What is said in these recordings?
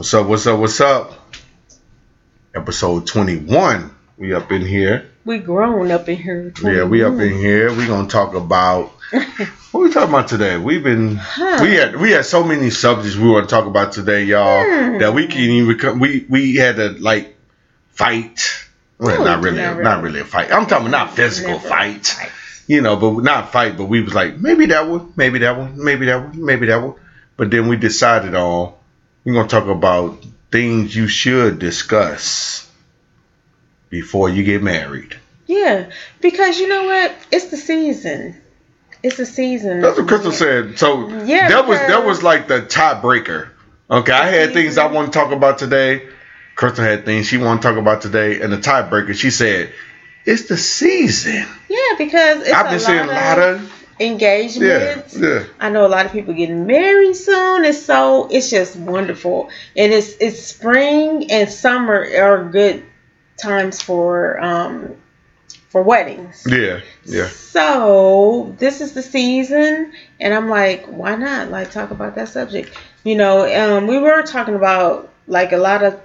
What's up? What's up? What's up? Episode 21. We up in here. We grown up in here. Yeah, we up in here. We gonna talk about what we talking about today. We've been Huh. we had we had so many subjects we want to talk about today, y'all, Hmm. that we can't even come. We we had to like fight. Well, not really, not not really. really. a fight. I'm talking not physical Never fight. fight. You know, but not fight. But we was like maybe that one, maybe that one, maybe that one, maybe that one. But then we decided on we're gonna talk about things you should discuss before you get married. Yeah, because you know what? It's the season. It's the season. That's what Crystal said. So Yeah, that was that was like the tiebreaker. Okay, I had things I want to talk about today. Crystal had things she want to talk about today, and the tiebreaker she said, "It's the season." Yeah, because it's I've been seeing a lot of engagements. yeah. I know a lot of people getting married soon. It's so it's just wonderful, and it's it's spring and summer are good times for um for weddings. Yeah, yeah. So this is the season, and I'm like, why not like talk about that subject? You know, um, we were talking about like a lot of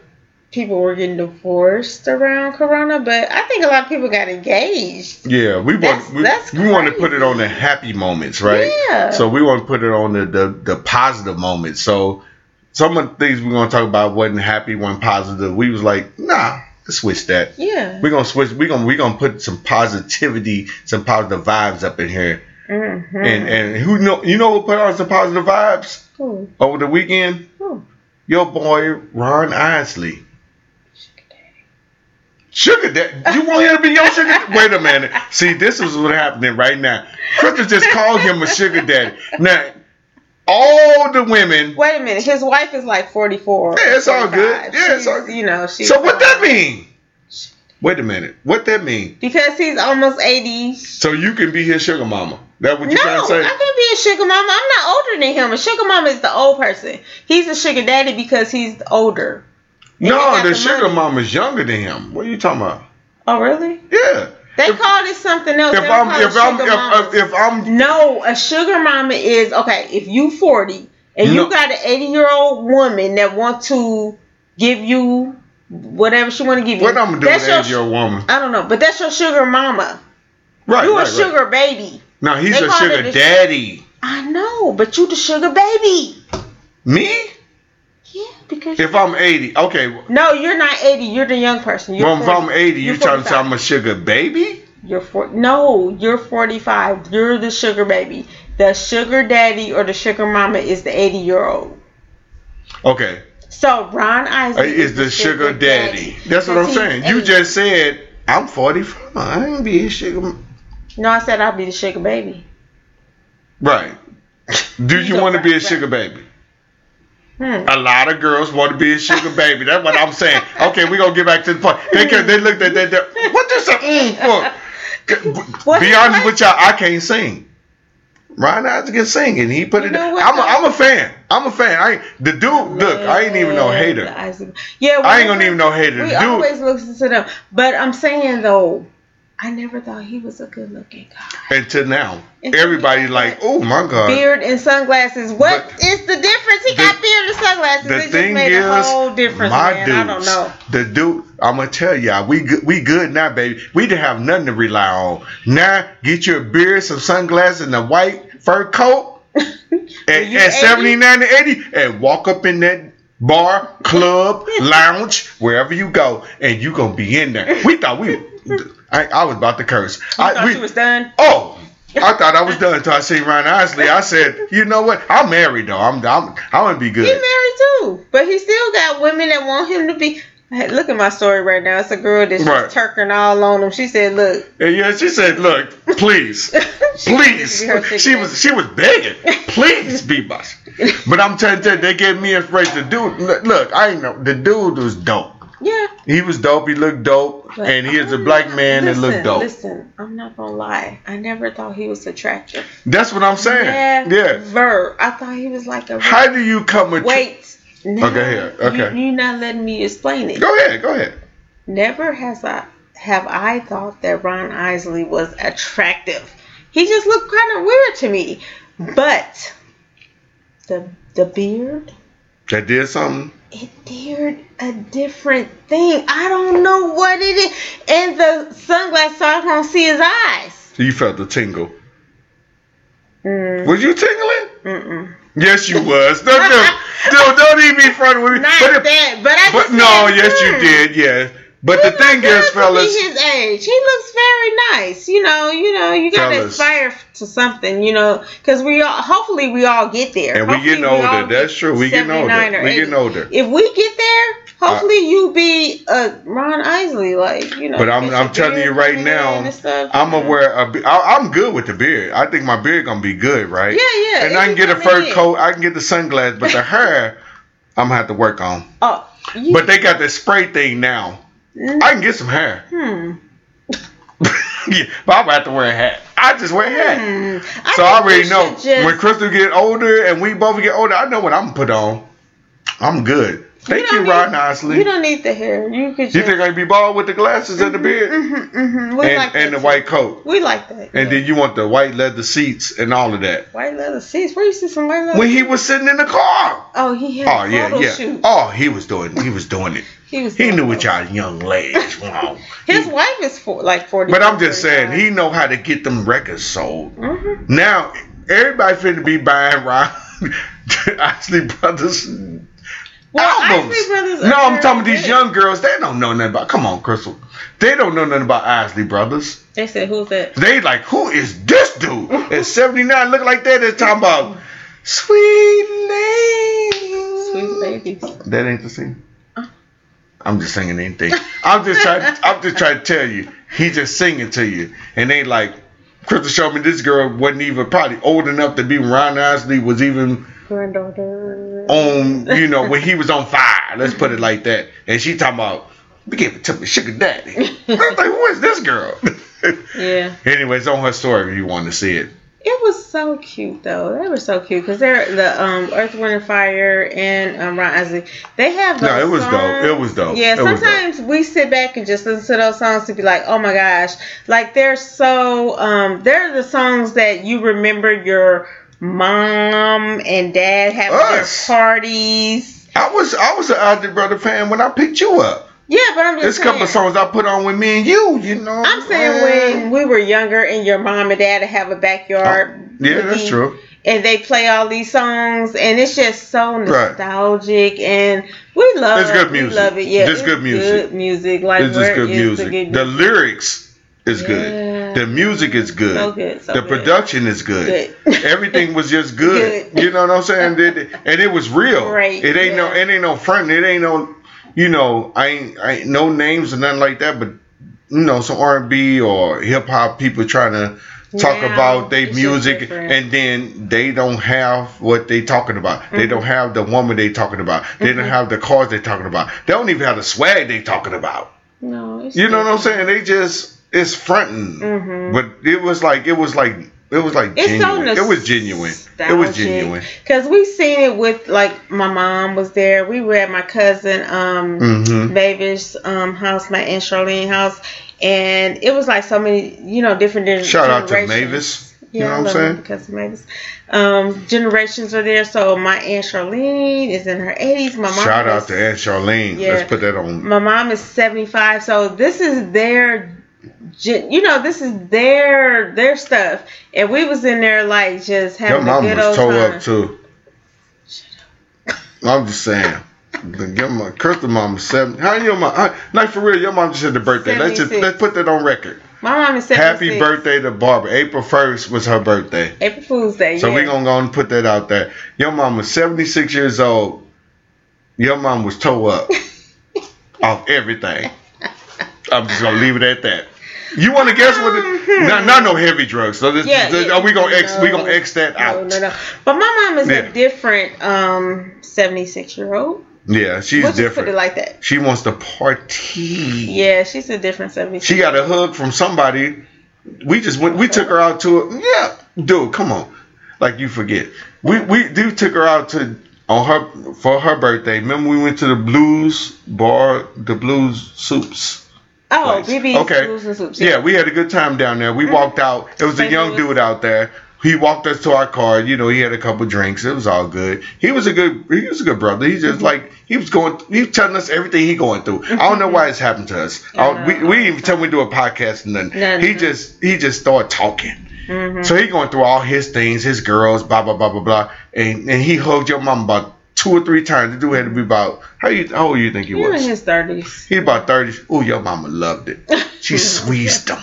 people were getting divorced around Corona, but I think a lot of people got engaged. Yeah, we That's- want we, that's we want to put it on the happy moments, right? Yeah. So we want to put it on the, the the positive moments. So some of the things we're gonna talk about wasn't happy, wasn't positive. We was like, nah, let's switch that. Yeah. We're gonna switch. We're gonna we're gonna put some positivity, some positive vibes up in here. Mm-hmm. And and who know you know who put on some positive vibes Ooh, over the weekend? ooh. Your boy Ron Isley. Sugar daddy. You want him to be your sugar? Daddy? Wait a minute. See, this is what's happening right now. Crystal just called him a sugar daddy. Now, all the women. Wait a minute. His wife is like 44. Yeah, it's all good. 45. Yeah, it's all good. You know, she's So what that mean? Wait a minute. What that mean? Because he's almost 80. So you can be his sugar mama? That what you No, trying to say? I can't be a sugar mama. I'm not older than him. A sugar mama is the old person. He's a sugar daddy because he's older. No, the the sugar money. mama's younger than him. What are you talking about? Oh, really? Yeah. They If- called it something else. If I'm if I'm if, if, if I'm no, a sugar mama is okay. If you 40 and No. you got an 80 year old woman that want to give you whatever she want to give you, what I'm gonna do that's with your your woman? I don't know, but that's your sugar mama. Right. you right, a sugar Right. baby. No, he's They a sugar daddy. I know, but you the sugar baby. Me? Because If I'm 80, okay. no, you're not 80. You're the young person. You're Well, if I'm 80, you You're trying to say 45. I'm a sugar baby? You're four. No, you're 45. You're the sugar baby. The sugar daddy or the sugar mama is the 80 year old. Okay. So Ron Uh, Isley Is the sugar daddy. That's what I'm saying. he's You just said I'm 45. I ain't be a sugar. No, I said I'll be the sugar baby. Right. Do you So want to be a right, sugar baby? Hmm. A lot of girls want to be a sugar baby. That's what I'm saying. Okay, we're gonna get back to the point. They could- they looked at that. What this a mm for? What- Be honest with y'all, I can't sing. Ron Isley can sing, and he put You it. what, I'm a? I'm a fan. I'm a fan. I ain't, the dude. Look, I ain't even no hater. Yeah, I ain't gonna even no hater. We dude. always listen to them, but I'm saying though, I never thought he was a good looking guy. Until now, Until everybody's he like, "Oh my god." Beard and sunglasses. What But is the difference? He the- got beard and sunglasses. The it just thing made is, a whole difference, my man. dudes, I don't know. the dude, I'm gonna tell y'all, we good, we good now, baby. We didn't have nothing to rely on. Now, get your beard, some sunglasses, and a white fur coat at, at 79 to 80, and walk up in that bar, club, lounge, wherever you go, and you gonna be in there. We thought we, I, I was about to curse. You I, thought we- you was done? Oh, I thought I was done until I seen Ron Isley. I said, you know what? I'm married though. I'm I'm I'm gonna be good. He married too, but he still got women that want him to be. Hey, Look at my story right now. It's a girl that's Right. just turking all on him. She said, "Look, yeah, she said, "Look, please, please." wanted to be her She was she was begging, "Please be my." But I'm telling you, they gave me inspiration. The dude, look, look, I ain't know the dude was dope. Yeah." He was dope. He looked dope, But and he is a black man that listen, looked dope. Listen, I'm not gonna lie. I never thought he was attractive. That's what I'm saying. Yeah. Never. I thought he was like a. How do you come with? Wait. No, Okay, here, okay. You, you're not letting me explain it. Go ahead. Go ahead. Never has I have I thought that Ron Isley was attractive. He just looked kind of weird to me. But the the beard, That did something. It did a different thing. I don't know what it is. And the sunglasses, so I can't see his eyes. So you felt the tingle. Mm. Was you tingling? Mm-mm. Yes, you was. Don't, don't, don't, don't even be front with me. Not But, it- that, but I but no, said, yes, you hmm. did. Yeah. But the thing is, good to be fellas, his age. He looks very nice. You know, you know, you gotta Fellas. aspire to something. You know, because we all, hopefully, we all get there. and we Hopefully getting all older. That's true. We getting older. We 80. getting older. If we get there, hopefully you be uh, Ron Isley, like you know. But I'm, I'm telling you right now, stuff, I'm you gonna know. wear a. I, I'm good with the beard. I think my beard gonna be good, right? Yeah, yeah. And I can get a fur in. coat. I can get the sunglasses, but the hair, I'm gonna have to work on. Oh, you, But they got the spray thing now. Mm, I can get some hair. hmm. yeah, but I'm have to wear a hat. I just wear a hat. Hmm. So I already know just- when Crystal get older and we both get older, I know what I'm gonna put on. I'm good. Thank you, don't Ron Isley. You don't need the hair. You could. Just, You think I'd be bald with the glasses and the beard Mm-hmm, mm-hmm. We and, like that and the too. white coat? We like that. And yeah. then you want the white leather seats and all of that. white leather seats. Where you see some white leather? When he was sitting in the car. oh, he had Oh yeah, yeah. shoot. Oh, he was doing he was doing it. He was. He knew what y'all young ladies want. His He- wife is for, like forty. But I'm just saying, he know how to get them records sold. hmm Now everybody finna be buying Ron Isley Brothers Well, albums. No, I'm talking about these young girls. They don't know nothing about. Come on, Crystal. They don't know nothing about Isley Brothers. They said, "Who's that?" They like, who is this dude at 79 looking like that? They're talking about sweet lady. Sweet ladies. That ain't the same. Uh. I'm just singing anything. I'm just trying. I'm just trying to tell you. He just singing to you, and they like. Crystal showed me this girl wasn't even probably old enough to be Ron Isley was even Granddaughter. On, you know, when he was on fire. Let's put it like that. And she talking about, we gave it to me, sugar daddy. I was like, who is this girl? Yeah, Anyways, on her story if you want to see it. it was so cute though. They were so cute because they're the um, Earth, Wind, and Fire and um, Ron Isley. They have No, it was dope. It was dope. Yeah, It was dope. sometimes we sit back and just listen to those songs to be like, oh my gosh, like they're so um, they're the songs that you remember your mom and dad having Us. their parties. I was I was an Isley Brother fan when I picked you up. Yeah, but I'm There's a couple of songs I put on with me and you, you know. I'm saying when we were younger and your mom and dad have a backyard. Oh, yeah, that's true. And they play all these songs, and it's just so Right. nostalgic, and we love. It's good we music. love it. Yeah, Just it's good music. Good music. Like It's just good music. The, good The lyrics is Yeah. good. The music is good. So good, so the good. production is good. Good. Everything was just good. You know what I'm saying? It- and it was real. Right, It ain't no yeah. it ain't no front. It ain't no you know, I ain't I ain't no names or nothing like that, but you know, some R and B or hip hop people trying to talk Now, about their music and then they don't have what they talking about. Mm-hmm. They don't have the woman they talking about. They don't have the cars they talking about. They don't even have the swag they talking about. No, You know what I'm saying? They just it's fronting. Mhm. But it was like it was like it was like It's so genuine. it was genuine. It was genuine. Because we seen it with like my mom was there. We were at my cousin um Mm-hmm. Mavis um house, my aunt Charlene house, and it was like so many you know different gen- Shout out to. Mavis. You Yeah, know what I'm saying? cousin Mavis. Um, generations are there. So my aunt Charlene is in her 80s. My mom Shout is, out to Aunt Charlene. Yeah. Let's put that on. my mom is 75 so this is their you know this is their their stuff and we was in there like just having Your having a mom good was old toe time up too. Up. I'm just saying. Your mom, Crystal mom is seven. How your mom? How, like for real, your mom just had the birthday. Let's just let's put that on record. my mom is 76. Happy birthday to Barbara. April first was her birthday. April Fool's Day So yeah. we gonna go and put that out there. Your mom was 76 years old. Your mom was toe up off everything. I'm just gonna leave it at that. You want to guess what? It, not, not no heavy drugs. So this, Yeah, this- it- are we gonna x? we gonna x that no, out? no, no. But my mom is Yeah. a different um 76 year old. Yeah, she's different. put it like that. she wants to party. Yeah, she's a different 76. She got a hug from somebody. We just went. We took her out to a yeah, dude. Come on, like you forget. We we do took her out to on her for her birthday. Remember we went to the blues bar, the blues soups. Oh, place. BB's Okay. Blues and Soups. Yeah, we had a good time down there. We mm-hmm. walked out. It was a young Louis. dude out there. he walked us to our car. You know, he had a couple drinks. It was all good. He was a good he was a good brother. He just mm-hmm. like he was going. He was telling us everything he going through. I don't know mm-hmm. why it's happened to us. I we we didn't even tell him we do a podcast and nothing. No, he no. just he just started talking. hmm So he going through all his things, his girls, blah blah blah blah blah, and and he hugged your mom about two or three times. The dude had to be about how you how old you think he He was in his thirties. He about thirty. Oh, your mama loved it. She squeezed him.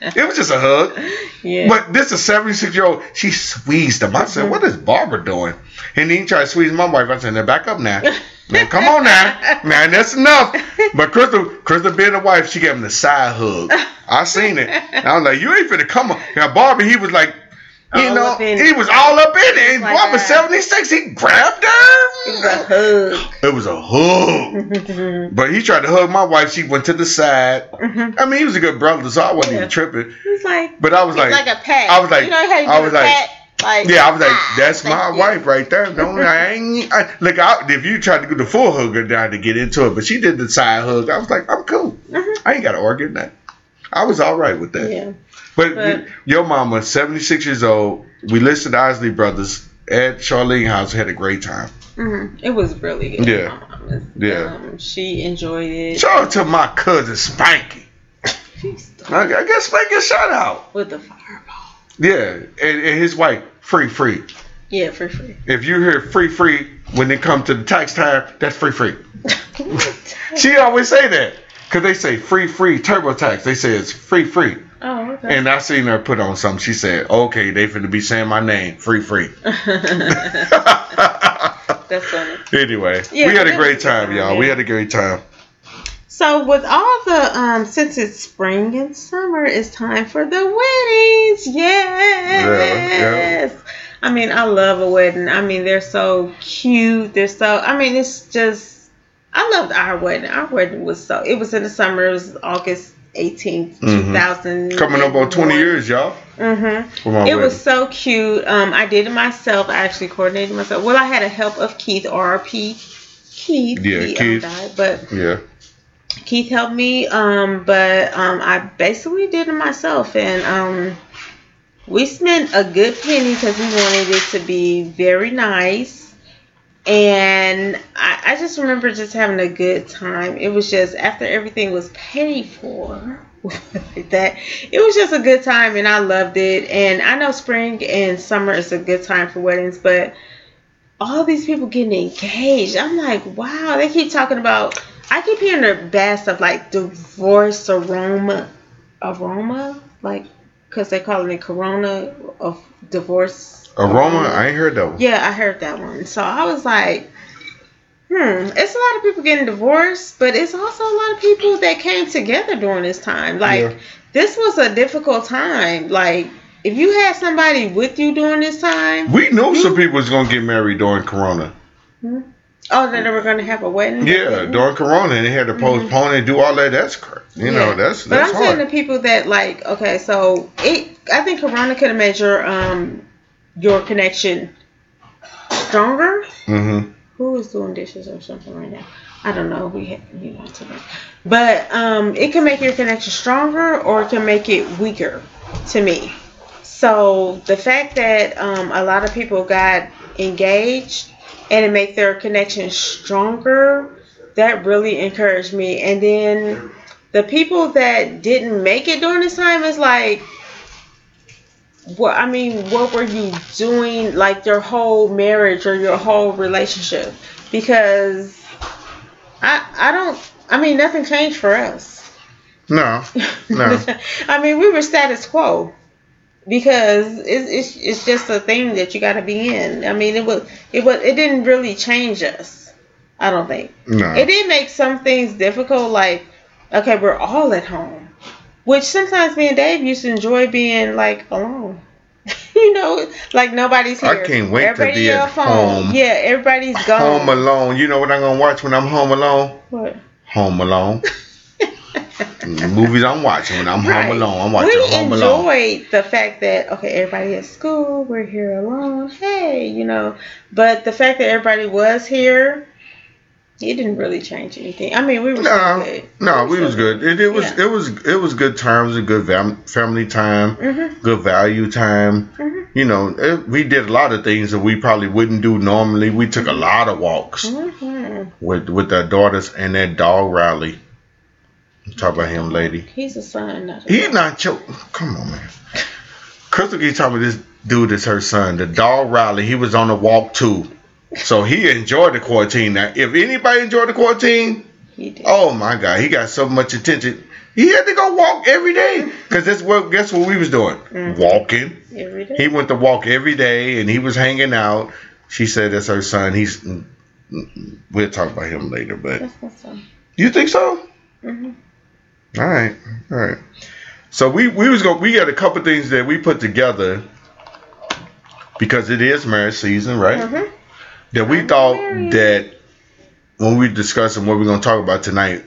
It was just a hug. yeah. But this is 76 year old. She squeezed him. I said, mm-hmm. "What is Barbara doing?" And then he tried to squeeze my wife. I said, "Now back up now. Now come on now. Now that's enough." But Crystal, Crystal being a wife, she gave him the side hug. I seen it. I was like, "You ain't finna come on." Now Barbara, he was like. You know, he was all up in it. Like Barbara, that. 76, he grabbed it was a her. hug. It was a hug. But he tried to hug my wife. She went to the side. Mhm. I mean, he was a good brother, so I wasn't Yeah. even tripping. He was like, But I was like, like, a pat. I was like- you know how you I was a like- pat? Like, yeah, I was like, ah, that's my you. wife right there. Don't I ain't I, look out if you tried to do the full hugger down to get into it, but she did the side hug. I was like, I'm cool. Mhm. I ain't got to argue that. I was all right with that. Yeah. But, But- your mama, 76 years old. We listened to Isley Brothers at Charlene House. Had a great time. hmm It was really good. Yeah. Is- Yeah. Um, she enjoyed it. Shout out to my cousin Spanky. She's I, I guess Spanky a shout out. with the fireball. Yeah, and, and his wife, free, free. Yeah, free free. If you hear free, free when it comes to the tax time, that's free, free. She always say that because they say free, free TurboTax. They say it's free, free. Oh, okay. And I seen her put on something. She said, "Okay, they finna be saying my name, free, free." That's funny. anyway, Yeah, we had a great was a good time, time, y'all. We had a great time. So with all the um since it's spring and summer, it's time for the weddings. Yes. I mean, I love a wedding. I mean, they're so cute. They're so I mean, it's just I loved our wedding. Our wedding was so it was in the summer, it was August 18th, Mhm. 2000. Coming up on 20 years, y'all. Mm-hmm. It wedding. was so cute. Um, I did it myself. I actually coordinated myself. Well, I had a help of Keith, RP Keith. Yeah, he, um, Keith. died, but yeah. Keith helped me, um, but um, I basically did it myself, and um, we spent a good penny because we wanted it to be very nice. And I, I just remember just having a good time. It was just after everything was paid for, that, it was just a good time, and I loved it. And I know spring and summer is a good time for weddings, but all these people getting engaged. I'm like, wow. They keep talking about. I keep hearing the bad stuff like divorce aroma, aroma, like because they call it Corona of divorce. Aroma, I ain't heard that one. Yeah, I heard that one. So I was like, hmm, it's a lot of people getting divorced, but it's also a lot of people that came together during this time. Like, Yeah. this was a difficult time. Like, if you had somebody with you during this time, We knew some people is gonna get married during Corona. Hmm? oh, that they were going to have a wedding. Yeah, during Corona, and they had to postpone and do all that. That's cr- you know Mm-hmm. That's But I'm saying hard. the people that like, okay, so it, I think Corona could have made your um your connection stronger. mm-hmm. Who is doing dishes or something right now? I don't know. We have, you know, to me. But um, it can make your connection stronger or it can make it weaker to me. So the fact that um, a lot of people got engaged and it make their connection stronger, that really encouraged me. And then the people that didn't make it during this time is like, what I mean, what were you doing like your whole marriage or your whole relationship? Because I I don't I mean nothing changed for us. No, no. I mean we were status quo because it's, it's it's just a thing that you got to be in. I mean it was it was it didn't really change us. I don't think. No. It did make some things difficult, like, okay, we're all at home. Which sometimes me and Dave used to enjoy being like alone. you know, like nobody's here. I can't wait to be at off home. Yeah, everybody's gone. Home Alone. You know what I'm gonna watch when I'm home alone? What? Home Alone. Movies I'm watching when I'm Right. home alone. I'm watching we Home Alone. We enjoyed the fact that okay, everybody at school, we're here alone. Hey, you know, but the fact that everybody was here, It didn't really change anything. I mean, we were No, good. no, were we was still good. It, it was Yeah. it was it was good terms, a good fam- family time, Mhm. good value time. Mhm. You know, it, we did a lot of things that we probably wouldn't do normally. We took a lot of walks Mhm. with with our daughters and that dog Riley. Talk about him, lady. He's a son. Not a He daughter. not choke. Come on, man. Crystal keeps talking about this dude is her son. The dog Riley, he was on the walk too. So he enjoyed the quarantine. Now, if anybody enjoyed the quarantine, oh my God, he got so much attention. He had to go walk every day. Cause that's what guess what we was doing? Mm. Walking. Every day. He went to walk every day and he was hanging out. She said that's her son. He's we'll talk about him later, but you think so? hmm All right, all right. So we we was going we got a couple things that we put together because it is marriage season, right? Mhm. That we thought that when we discussing what we're going to talk about tonight.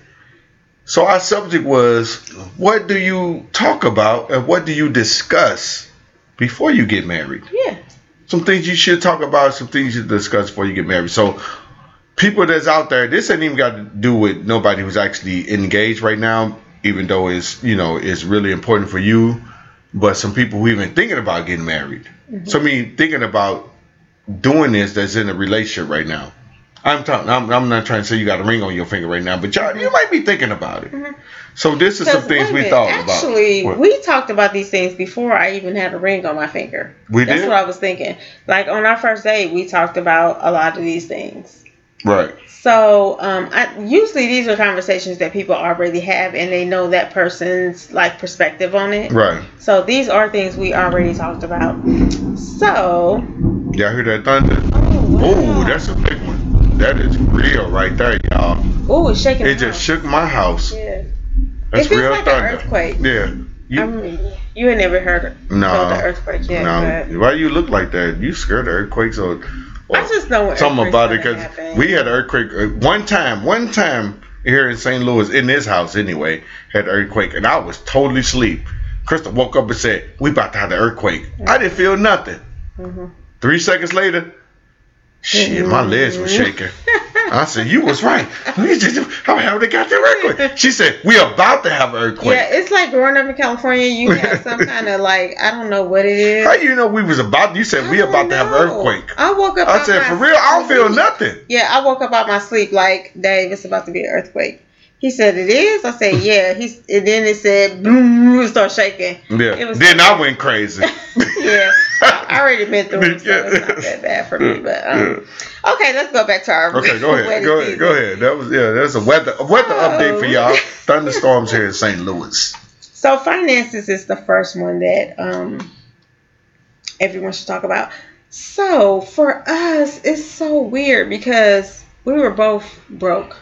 So our subject was what do you talk about and what do you discuss before you get married? Yeah. Some things you should talk about, some things you discuss before you get married. So people that's out there, this ain't even got to do with nobody who's actually engaged right now, even though it's you know it's really important for you. But some people who even thinking about getting married. Mm-hmm. So I mean, thinking about doing this that's in a relationship right now. I'm talking. I'm, I'm not trying to say you got a ring on your finger right now, but y'all, you might be thinking about it. Mhm. So this is some things we thought Actually, about. What? we talked about these things before I even had a ring on my finger. We That's did? what I was thinking. Like on our first date, we talked about a lot of these things. right. So um, I, usually these are conversations that people already have, and they know that person's like perspective on it. Right. So these are things we already talked about. So, Y'all hear that thunder? oh, Oh, that's a big one. That is real right there, y'all. oh, it's shaking. It just house. shook my house. Yeah, That's it feels real like thunder. an earthquake. Yeah. You, I mean, you had never heard of No. the earthquake yet, no, why you look like that? You scared of earthquakes or, or I just know something about it because we had an earthquake uh, one time. One time here in St. Louis, in this house anyway, had an earthquake, and I was totally asleep. Crystal woke up and said, "We about to have the earthquake." I didn't feel nothing. Mhm. Three seconds later, shit, my legs were mm-hmm. shaking. I said, "You was right. We just, How have they got the earthquake?" She said, "We about to have an earthquake." Yeah, it's like growing up in California. You have some kind of like I don't know what it is. How you know we was about? You said we about don't to have an earthquake. I woke up. I said, for real, I don't feel nothing. Yeah, I woke up out my sleep like, Dave, it's about to be an earthquake. He said it is. I said yeah. He's and then it said boom, it started shaking. Yeah. It was Then so- I went crazy. Yeah, I already been through it, so it's not that bad for me. But um, okay, let's go back to our Okay, go ahead. Go ahead. season. Go ahead. That was yeah. That's a weather a weather Oh. update for y'all. Thunderstorms here in St. Louis. So finances is the first one that um everyone should talk about. So for us, it's so weird because we were both broke.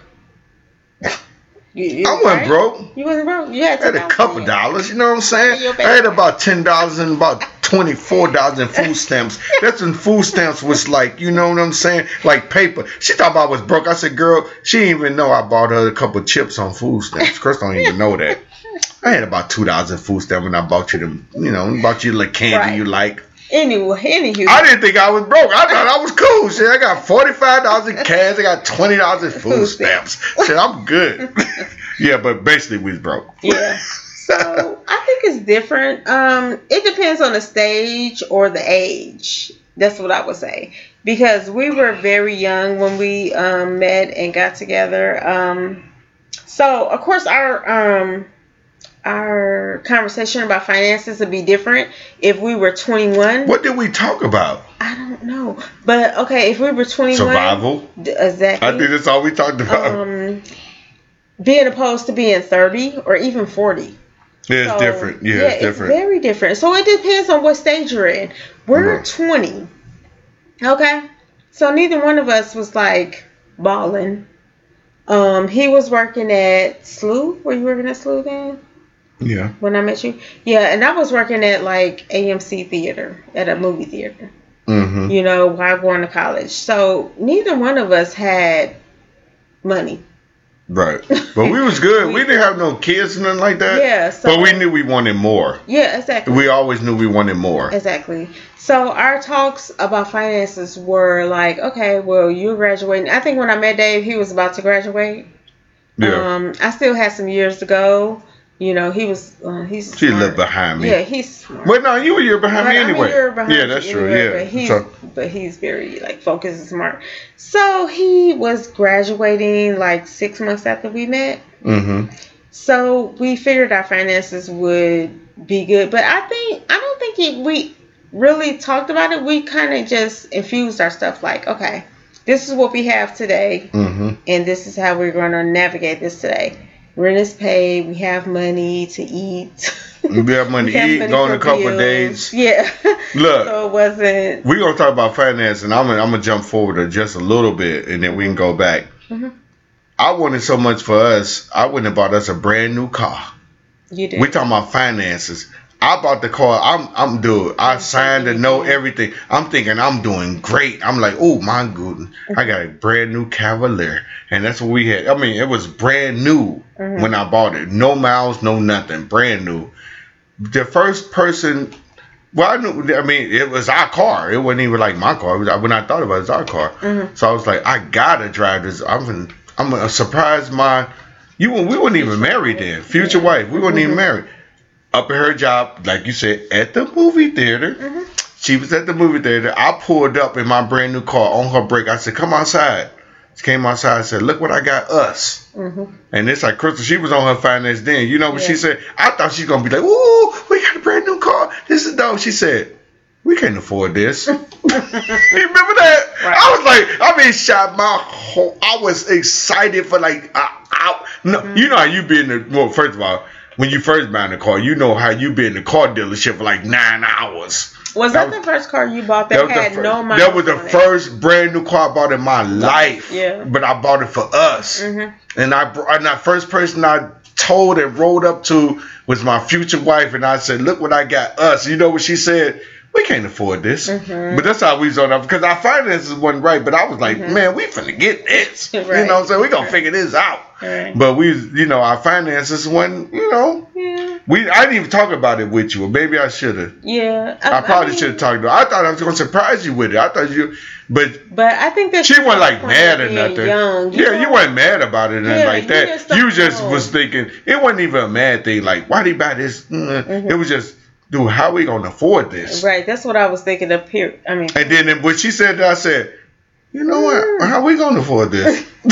You, you, I wasn't right? broke. You wasn't broke. You had, I had a couple dollars. You know what I'm saying? I had about ten dollars and about twenty four dollars in food stamps. That's when food stamps was like, you know what I'm saying? Like paper. She thought I was broke. I said, girl, she didn't even know I bought her a couple chips on food stamps. Chris don't even know that. I had about two dollars in food stamps when I bought you them, you know, bought you the candy Right. you like. Anyway, anywho, I didn't think I was broke. I thought I was cool. Shit, I got forty five dollars in cash. I got twenty dollars in food stamps. Shit, I'm good. yeah, but basically we was broke. yeah. So I think it's different. Um, it depends on the stage or the age. That's what I would say because we were very young when we um, met and got together. Um, so of course our um, our conversation about finances would be different if we were 21. What did we talk about? I don't know, but okay, if we were 21, Survival. d- exactly. I think that's all we talked about. um, being opposed to being 30 or even 40. yeah, it's So, different. Yeah, it's different. very different. So it depends on what stage you're in. We're Mhm. 20. Okay? So neither one of us was like balling. Um, he was working at SLU. Were you working at SLU then? Yeah. When I met you? Yeah, and I was working at like AMC Theater, at a movie theater, Mm-hmm. you know, while going to college. So neither one of us had money. Right. But we was good. we didn't have no kids, or nothing like that. Yeah, so- but we knew we wanted more. Yeah, exactly. We always knew we wanted more. Exactly. So our talks about finances were like, okay, well, you're graduating. I think when I met Dave, he was about to graduate. Yeah. Um, I still had some years to go. You know, he was. Uh, he's. she smart. lived behind me. Yeah, he's smart. But no, you were year behind But, me anyway. you're behind yeah, that's true. anyway, Yeah. But he's, so, but he's very like focused and smart. So he was graduating like six months after we met. Mm-hmm. So we figured our finances would be good, but I think I don't think it, we really talked about it. We kind of just infused our stuff like, okay, this is what we have today, hmm and this is how we're going to navigate this today. Rent is paid. We have money to eat. We have money to eat, go on a couple bills. days. Yeah. Look. so it wasn't. We're gonna talk about finance, and I'm I'm gonna jump forward just a little bit, and then we can go back. Mhm. I wanted so much for us. I wouldn't have bought us a brand new car. You did. We talking about finances. I bought the car. I'm I'm doing. I signed to know everything. I'm thinking I'm doing great. I'm like, oh my goodness, I got a brand new Cavalier, and that's what we had. I mean, it was brand new Mhm. when I bought it. No miles, no nothing, brand new. The first person. Well, I knew. I mean, it was our car. It wasn't even like my car. Was, when I thought about it, it was our car. Mhm. So I was like, I gotta drive this. I'm gonna, I'm gonna surprise my. You we weren't even married then. Future wife. We weren't even married. Up at her job, like you said, at the movie theater. Mhm. She was at the movie theater. I pulled up in my brand new car on her break. I said, "Come outside." She came outside and said, "Look what I got us." Mhm. And it's like Crystal. She was on her finance then. You know what she said? I thought she's gonna be like, "Ooh, we got a brand new car. This is dope." She said, "We can't afford this." you remember that? Right. I was like, I mean, shot my whole. I was excited for like, I, I, no, Mm-hmm. you know how you be in the. Well, first of all, when you first buy the car, you know how you be in the car dealership for like nine hours. Was That that, was- the first car you bought that, was had the no miles? That was the on it? first brand new car I bought in my life. Yeah. But I bought it for us. Mhm. And I and the first person I told and rolled up to was my future wife, and I said, "Look what I got us." You know what she said? We can't afford this. Mhm. But that's how we on up because our finances wasn't right. But I was like, man, we finna get this. You Mm-hmm. Right. know, so we gonna Right. figure this out. Right. But we, you know, our finances wasn't. You know, Yeah. we I didn't even talk about it with you. Or maybe I should have. Yeah. I probably mean, should have talked about. I thought I was gonna surprise you with it. I thought you, but But I think that she wasn't like mad or nothing. Young, yeah, know? you weren't mad about it or Yeah, like that. just you just know. was thinking it wasn't even a mad thing. Like, why did he buy this? Mm, Mhm. It was just, dude, how are we gonna afford this? Right. That's what I was thinking up here. I mean. And then when she said that, I said, you know what? How we gonna afford this?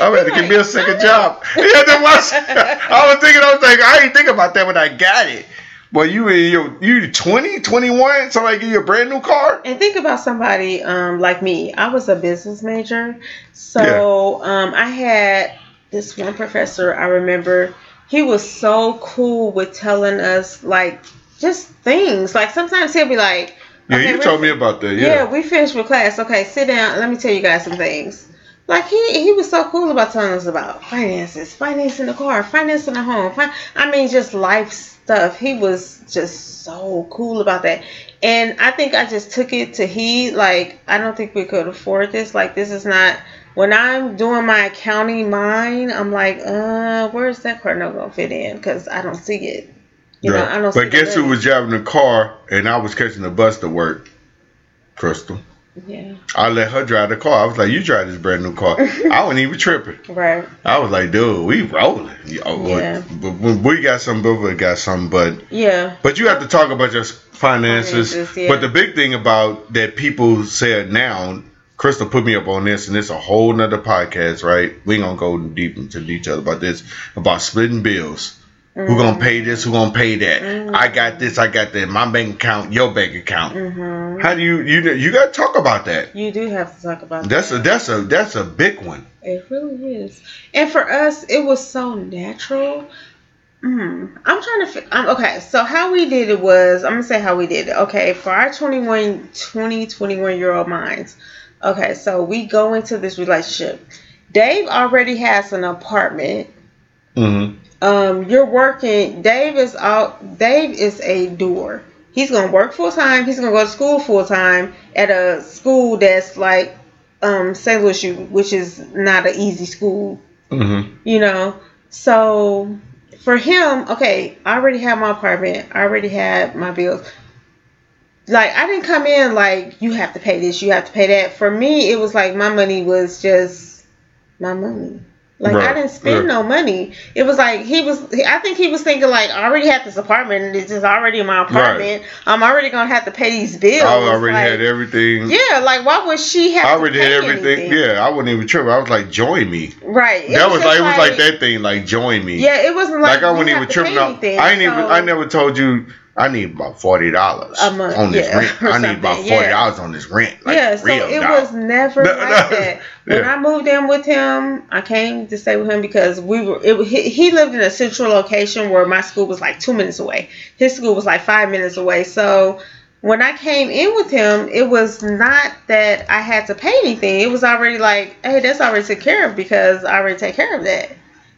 I had to give me a second job. Yeah, that was. I was thinking. I was like, I didn't think about that when I got it. But you in your you 20, 21, somebody give you a brand new car. And think about somebody um, like me. I was a business major, so um, I had this one professor. I remember he was so cool with telling us like just things. Like sometimes he'll be like, Yeah, okay, you told me about that. yeah. Yeah. we finished with class. Okay, sit down. Let me tell you guys some things." Like he he was so cool about telling us about finances, financing the car, financing the home. Fin- I mean, just life stuff. He was just so cool about that. And I think I just took it to he like I don't think we could afford this. Like this is not when I'm doing my accounting mind. I'm like, uh, where's that car not gonna fit in? Because I don't see it. You know, I don't. but guess who was driving the car and I was catching the bus to work? Crystal. Yeah. I let her drive the car. I was like, "You drive this brand new car." I wasn't even tripping. Right. I was like, "Dude, we rolling." But- Yeah. But, when we got some, of us got some. But Yeah. but you have to talk about your finances. Finances, yeah. But the big thing about that people said now, Crystal put me up on this, and it's a whole nother podcast, right? We ain't gonna go deep into detail about this about splitting bills. Who gonna pay this? Who gonna pay that? Mhm. I got this. I got that. My bank account. Your bank account. hmm How do you you you got to talk about that? You do have to talk about That's a that. that's a that's a big one. It really is. And for us, it was so natural. Mm, I'm trying to. fi- Um, okay, so how we did it was, I'm gonna say how we did it. Okay, for our 21, 20, 21 year old minds. Okay, so we go into this relationship. Dave already has an apartment. Mm-hmm. Um, you're working. Dave is out. Dave is a doer. He's gonna work full time. He's gonna go to school full time at a school that's like um, St. Louis which is not an easy school Mm-hmm. You know, so for him, okay, I already had my apartment. I already had my bills. Like I didn't come in like you have to pay this, you have to pay that. For me, it was like my money was just my money. Like I didn't spend right. no money. It was like he was. I think he was thinking like I already have this apartment it's just already in my apartment. I'm already gonna have to pay these bills. I already like, had everything. Yeah, like why would she have? I already had everything. anything? Yeah, I wasn't even tripping. I was like, join me. right. It that was just like it was like that thing, like join me. Yeah, it wasn't like, Like, I you wasn't even to tripping pay out. anything, I ain't even. I never told you. I need about forty dollars on this yeah, rent. I need about something, forty yeah. dollars on this rent. Like, yeah, so it dog. was never No, like no, that. When yeah. I moved in with him, I came to stay with him because we were. It, he, he lived in a central location where my school was like two minutes away. His school was like five minutes away. So when I came in with him, it was not that I had to pay anything. It was already like, hey, that's already taken care of because I already take care of that.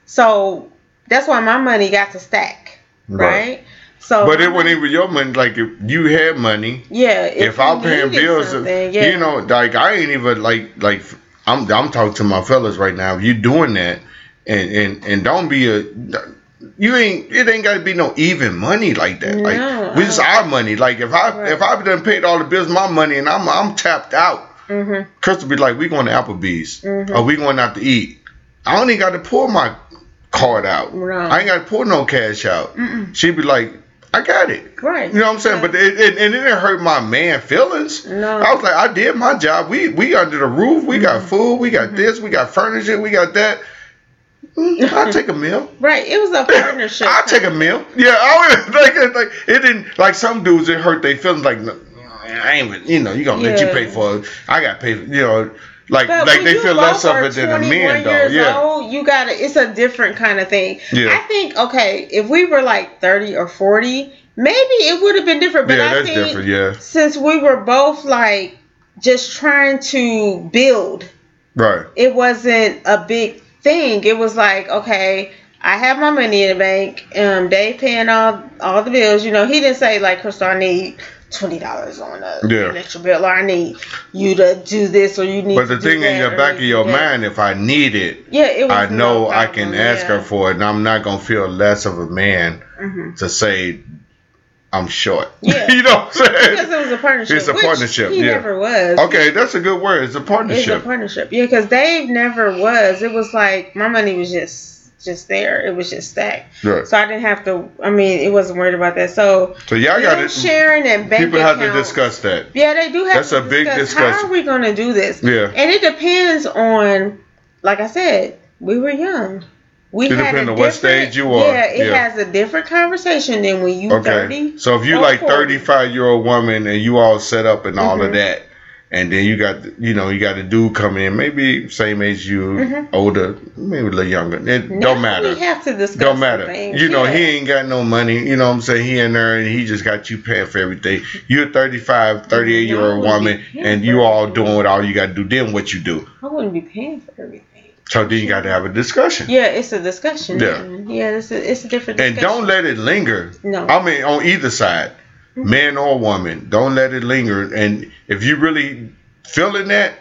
So that's why my money got to stack, Right. right? So, But it wasn't even your money. Like if you had money, Yeah, if, you I'm paying bills, yeah. you know, like I ain't even like like I'm I'm talking to my fellas right now. If you doing that, and and and don't be a you ain't it ain't got to be no even money like that. No, like we just our money. Like if I Right. if I done paid all the bills, my money, and I'm I'm tapped out. Mhm. Crystal be like, we going to Applebee's Mhm. or we going out to eat. I don't even got to pull my card out. No. I ain't got to pull no cash out. Mm-mm. She'd be like, I got it. Right. You know what I'm saying? Yeah. But it, it, and it didn't hurt my man feelings. No. I was like, I did my job. We we under the roof. We got Mm-hmm. food. We got this. We got furniture. We got that. Mm, I'll take a meal. Right. It was a partnership. I'll take a meal. Yeah, I would like it. Like it didn't like some dudes. It hurt their feelings. Like I ain't. even- You know, you gonna let you pay for it. I got paid. you know, like But like they feel less of it than a 21 man though. Yeah. Old, you got to It's a different kind of thing. Yeah. I think okay, if we were like thirty or forty, maybe it would have been different. But Yeah, I that's think different. Yeah. since we were both like just trying to build, Right. it wasn't a big thing. It was like okay. I have my money in the bank. Um, Dave paying all all the bills. You know, he didn't say like, Crystal, I need twenty dollars on a Yeah. electric bill, or I need you to do this, or you need. But the thing in your back of your mind, if I need it, Yeah, it. I know no I can ask yeah. her for it, and I'm not gonna feel less of a man Mhm. to say I'm short. Yeah. you know what I'm saying? Because it was a partnership. It's a partnership, He yeah. never was. Okay, that's a good word. It's a partnership. It's a partnership. Yeah, because Dave never was. It was like my money was just just there. It was just stacked. Right. So I didn't have to. I mean, it wasn't worried about that. So So y'all got to. sharing and bank People have to discuss that. Yeah, they do have. That's to a big discussion. How are we going to do this? Yeah. And it depends on, like I said, we were young. We It depends on what stage you are. Yeah, it Yeah. has a different conversation than when you Okay. thirty. So if you like 40. 35 year old woman and you all set up and all of Mhm. that, and then you got you know you got a dude coming in maybe same age you, Mhm. older, maybe a little younger. It Now don't matter. We have to discuss. Don't matter. things. You know, yeah. he ain't got no money. You know what I'm saying? He in there and he just got you paying for everything. You're 35, 38 year old woman and you all doing what all you got to do. Then what you do? I wouldn't be paying for everything. So then you got to have a discussion. Yeah, it's a discussion. Yeah. Yeah, it's a it's a different. And don't let it linger. No. I mean, on either side, man or woman, don't let it linger. And if you really feeling that,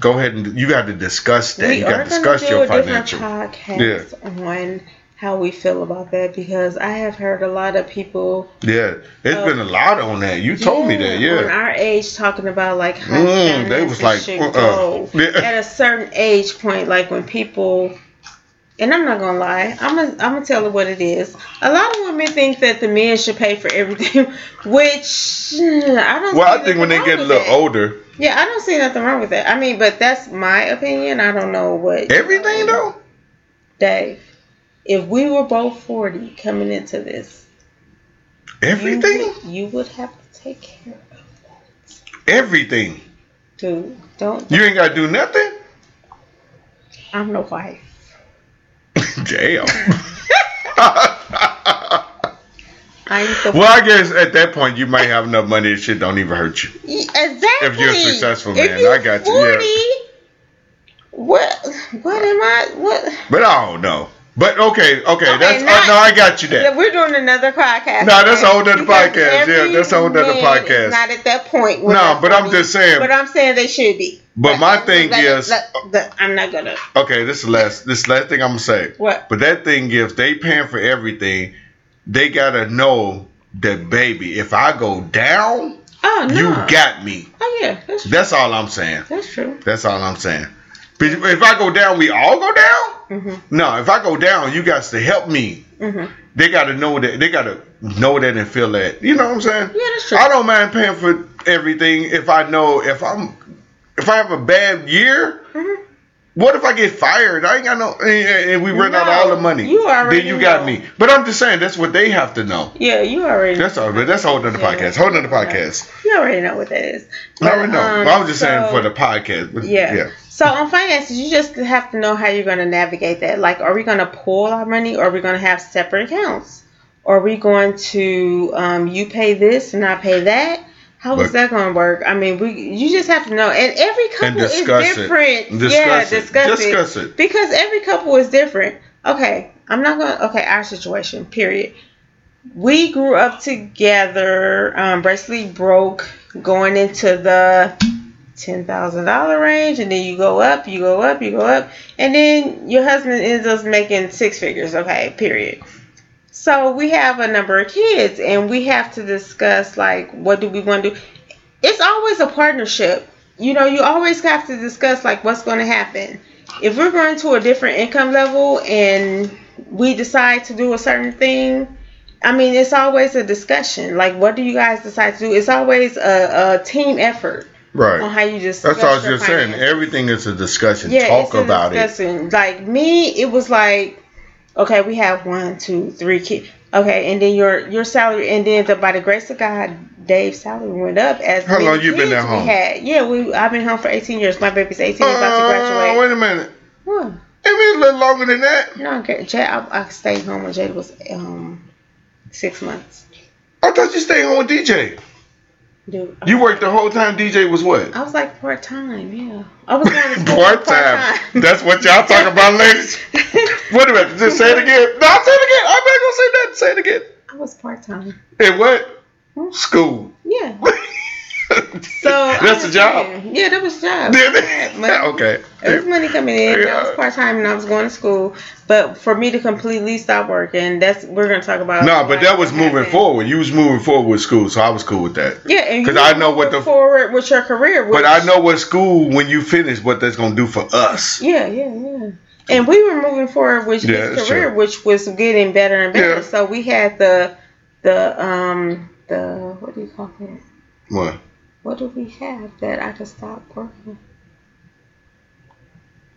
go ahead and you got to discuss that. we you got to discuss do your a different financial. podcast on how we feel about that because I have heard a lot of people. Yeah, it's Oh. been a lot on that. You told me that. on Yeah. our age talking about like how Mm, they was like, should uh-uh. Yeah. at a certain age point, like when people. And I'm not gonna lie. I'm gonna I'm gonna tell her what it is. A lot of women think that the men should pay for everything, which I don't. Well, I think when they get a little that. older, Yeah, I don't see nothing wrong with that. I mean, but that's my opinion. I don't know what everything though. Dave. If we were both forty coming into this, you Everything, would, you would have to take care of everything. dude. Don't. You ain't got to do nothing. I'm no wife. Damn. I ain't well, I guess at that point you might have enough money that shit don't even hurt you. exactly. if you're a successful If man, you're I got you, yeah. 40, What? What am I? What? But I don't know. But okay, okay, Okay, that's not- oh, no, I got you Yeah, we're doing another podcast. No, that's a whole Because podcast. Yeah, that's a whole nother man podcast. Not at that point. No, but I'm funny. just saying- But I'm saying they should be. But my thing is- I'm not gonna. Okay, this is the last this last thing I'm gonna say. What? But that thing is they paying for everything. They gotta know that baby, if I go down, Oh no. you got me. Oh yeah, that's true. That's all I'm saying. That's true. That's all I'm saying. If I go down, we all go down? Mhm. No, if I go down, you guys to help me. Mhm. They gotta know that they gotta know that and feel that. You know what I'm saying? Yeah, that's true. I don't mind paying for everything if I know if I'm if I have a bad year. Mhm. What if I get fired? I ain't got no, and and we run out No, all the money. you already then you got me. But I'm just saying that's what they have to know. Yeah, you already. That's all. But that's a whole nother Yeah. podcast. Whole nother podcast. You already know what that is. I already know. um, But I was just saying for the podcast. But Yeah. yeah. So on finances, you just have to know how you're going to navigate that. Like, are we going to pull our money, or are we going to have separate accounts? Are we going to um, you pay this and I pay that? How is But- that going to work? I mean, we you just have to know. And every couple is discuss it. different. Discuss yeah, it. discuss, Discuss it. it. because every couple is different. Okay, I'm not going. to Okay, our situation. Period. We grew up together. Um, broke going into the ten thousand dollar range, and then you go up, you go up, you go up, and then your husband ends up making six figures. Okay, period. So we have a number of kids, and we have to discuss like what do we want to do. It's always a partnership. You know, you always have to discuss like what's going to happen. If we're going to a different income level and we decide to do a certain thing, I mean, it's always a discussion. Like, what do you guys decide to do? It's always a, a team effort Right. on how you discuss. That's what I was just saying. Everything is a discussion. Yeah, Talk about it. Like me, it was like, okay, we have one, two, three kids. Okay, and then your your salary, and then the, by the grace of God, Dave's salary went up as How long you been at home? Had. Yeah, we I've been home for 18 years. My baby's 18, about to Uh, graduate. wait a minute. Huh. It been a little longer than that. No, okay. Jay, I, I stayed home when Jade was um six months. I thought you stayed home with DJ. Dude, You worked the whole time DJ was what? I was like part time. Yeah, I was going to Part time. That's what y'all talk about, ladies. Wait a minute. Just say it again. No, say it again. I'm not gonna say that. Say it again. I was part time. And what? Hmm? School. Yeah. So That's I'm job. saying, Yeah, that was a job. okay. It was money coming in. I was part time and I was going to school. But for me to completely stop working, that's we're gonna talk about. No, but that was what moving happened. forward. You was moving forward with school, so I was cool with that. Yeah, and 'Cause you I know what the- forward with your career. Which, But I know what school, when you finish, what that's gonna do for us. Yeah, yeah, yeah. And we were moving forward with Yeah, his career, true. which was getting better and better. Yeah. So we had the the um the what do you call it? What? What do we have that I could stop working?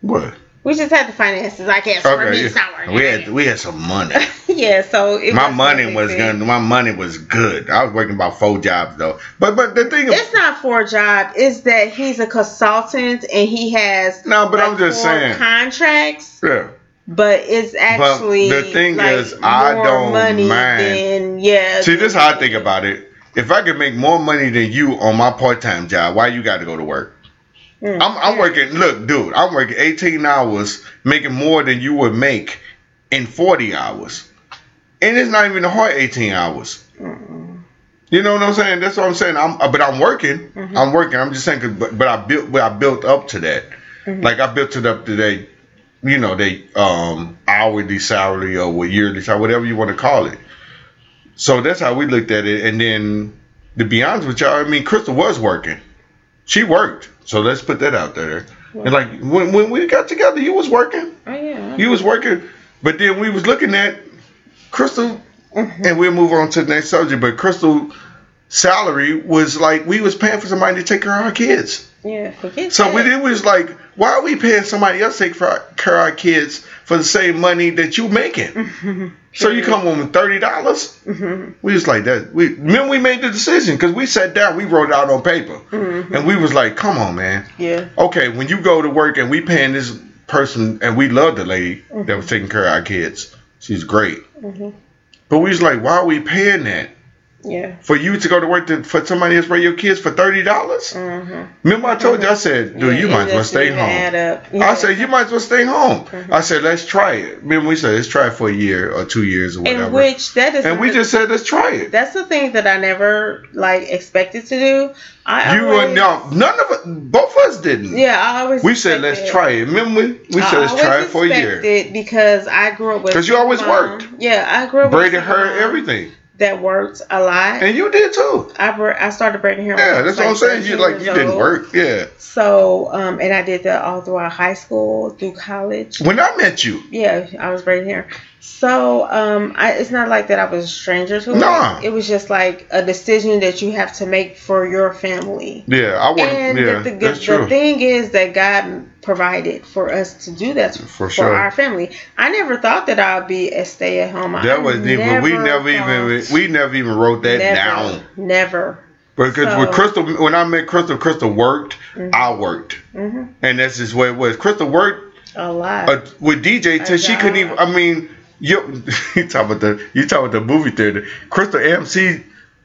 What? We just had the finances, I guess, for me Okay. to yeah. working. We had we had some money. yeah, so My money was good. My money was good. I was working about four jobs though. But but the thing is It's not for a job. It's that he's a consultant and he has No, but I'm just saying. contracts. yeah. But it's actually the thing like, is, I don't money mind. Than, yeah. See, this is how I think about it. If I could make more money than you on my part time job, why you got to go to work? Mm. I'm, I'm working. Look, dude, I'm working 18 hours, making more than you would make in 40 hours, and it's not even a hard 18 hours. Mm-mm. You know what I'm saying? That's what I'm saying. I'm, but I'm working. Mhm. I'm working. I'm just saying, 'cause- but, but I built, but I built up to that. Mhm. Like I built it up to they, you know, they um hourly salary or what yearly salary, whatever you want to call it. So that's how we looked at it. And then to be honest with y'all, I mean, Crystal was working. She worked. So let's put that out there. And like when when we got together, you was working. Oh yeah. You was working. But then we was looking at Crystal Mhm. and we'll move on to the next subject. But Crystal salary was like we was paying for somebody to take care of our kids. Yeah. So we it was like, why are we paying somebody else to take for our, care of our kids for the same money that you making? Mhm. So you come home with thirty dollars. Mhm. We was like that. We then we made the decision because we sat down, we wrote it out on paper, Mhm. and we was like, come on, man. Yeah. Okay, when you go to work and we paying this person, and we love the lady that was taking care of our kids. She's great. Mhm. But we was like, why are we paying that? Yeah. For you to go to work to, for somebody else raise your kids for thirty dollars? Mm-hmm. Remember I told you I said, dude, Yeah, you might as well stay home. up. I said you might as well stay home. Mhm. I said let's try it. Remember we said let's try it for a year or two years or whatever. In which that is and we just said let's try it. that's the thing that I never like expected to do. I You always, and no, none of us, both of us didn't. Yeah, I always We said let's try it. Remember we, we said let's try it for a year. Because I grew up with. Because you always mom. worked. Yeah, I grew up Braided with her, everything, that worked a lot. and you did too. I br- I started braiding hair. Yeah, that's what I'm saying. You like you didn't work. Yeah. So, um, and I did that all throughout high school, through college. When I met you, Yeah, I was braiding hair. So, um, I, it's not like that I was a stranger to Nah. it. It was just like a decision that you have to make for your family. yeah, I want. And Yeah, the, the, that's the true. thing is that God provided for us to do that For for, sure. our family. I never thought that I'd be a stay at home. That was even we never even we never even wrote that never, down. Never. Because So- with Crystal, when I met Crystal, Crystal worked, Mhm. I worked, hmm and that's just what it was. Crystal worked A lot. uh, with DJ till she couldn't even. I mean, you you talk about the you talk about the movie theater. Crystal AMC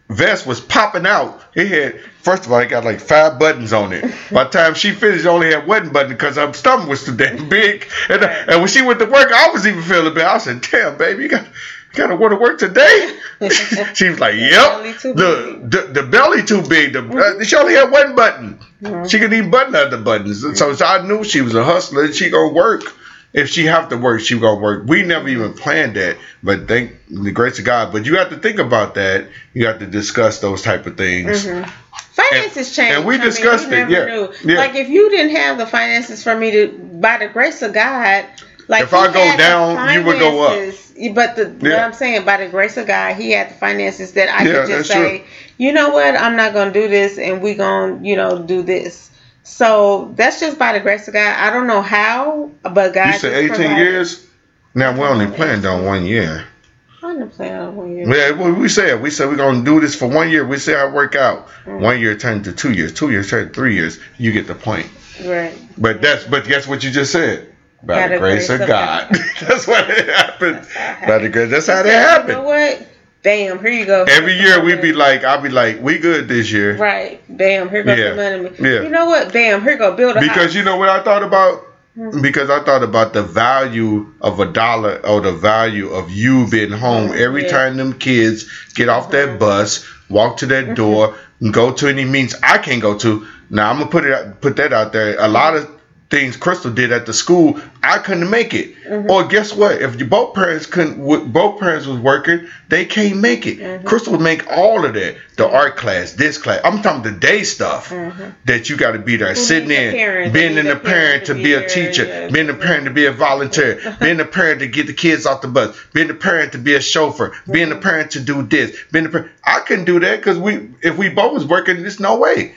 vest was popping out. It had first of all, it got like five buttons on it. By the time she finished, it only had one button because her stomach was too damn big. And, uh, and when she went to work, I was even feeling bad. I said, "Damn, baby, you got." You gotta go to work today. she was like, "Yep." The, the the belly too big. The, uh, she only had one button. Mhm. She could even button other buttons. So, so I knew she was a hustler. and She gonna work. If she have to work, she gonna work. We never even planned that, but thank the grace of God. But you have to think about that. You have to discuss those type of things. Mhm. Finances change. and we I mean, discussed you it, yeah, yeah. Like if you didn't have the finances for me to, by the grace of God, like If I go down, you would go up. But the what I'm saying, by the grace of God, he had the finances that I Yeah, could just say, you know what, I'm not gonna do this, and we gonna, you know, do this. So that's just by the grace of God. I don't know how, but God. You said 18 provided. years. Now we only planned on one year. I'm gonna plan on one year. Yeah, we said we said we're gonna do this for one year. We see I work out. Mm. One year turned to two years. Two years turned to three years. You get the point. Right. But that's but guess what you just said. By, By the grace, of God. that's what it happened. By the grace. That's how it that You happened. know what? Bam, here you go. Every year we'd be like, I'd be like, we good this year. Right. Bam, here goes Yeah. the money. Yeah. You know what? Bam, here go build a house. Because you know what I thought about? Mhm. Because I thought about the value of a dollar or the value of you being home every Yeah. time them kids get off that Mhm. bus, walk to that door, and go to any meetings I can't go to. Now I'm gonna put it put that out there. A lot of things Crystal did at the school, I couldn't make it. Mhm. Or guess what? If both parents couldn't, both parents was working, they can't make it. Mhm. Crystal would make all of that. The art class, this class. I'm talking the day stuff Mhm. that you got to be there, Who sitting in, parent? being in the a parent parent to be a teacher, being the parent to be a volunteer, being the parent to get the kids off the bus, being the parent to be a chauffeur, being the Mhm. parent to do this, being the parent. I couldn't do that because we, if we both was working, there's no way.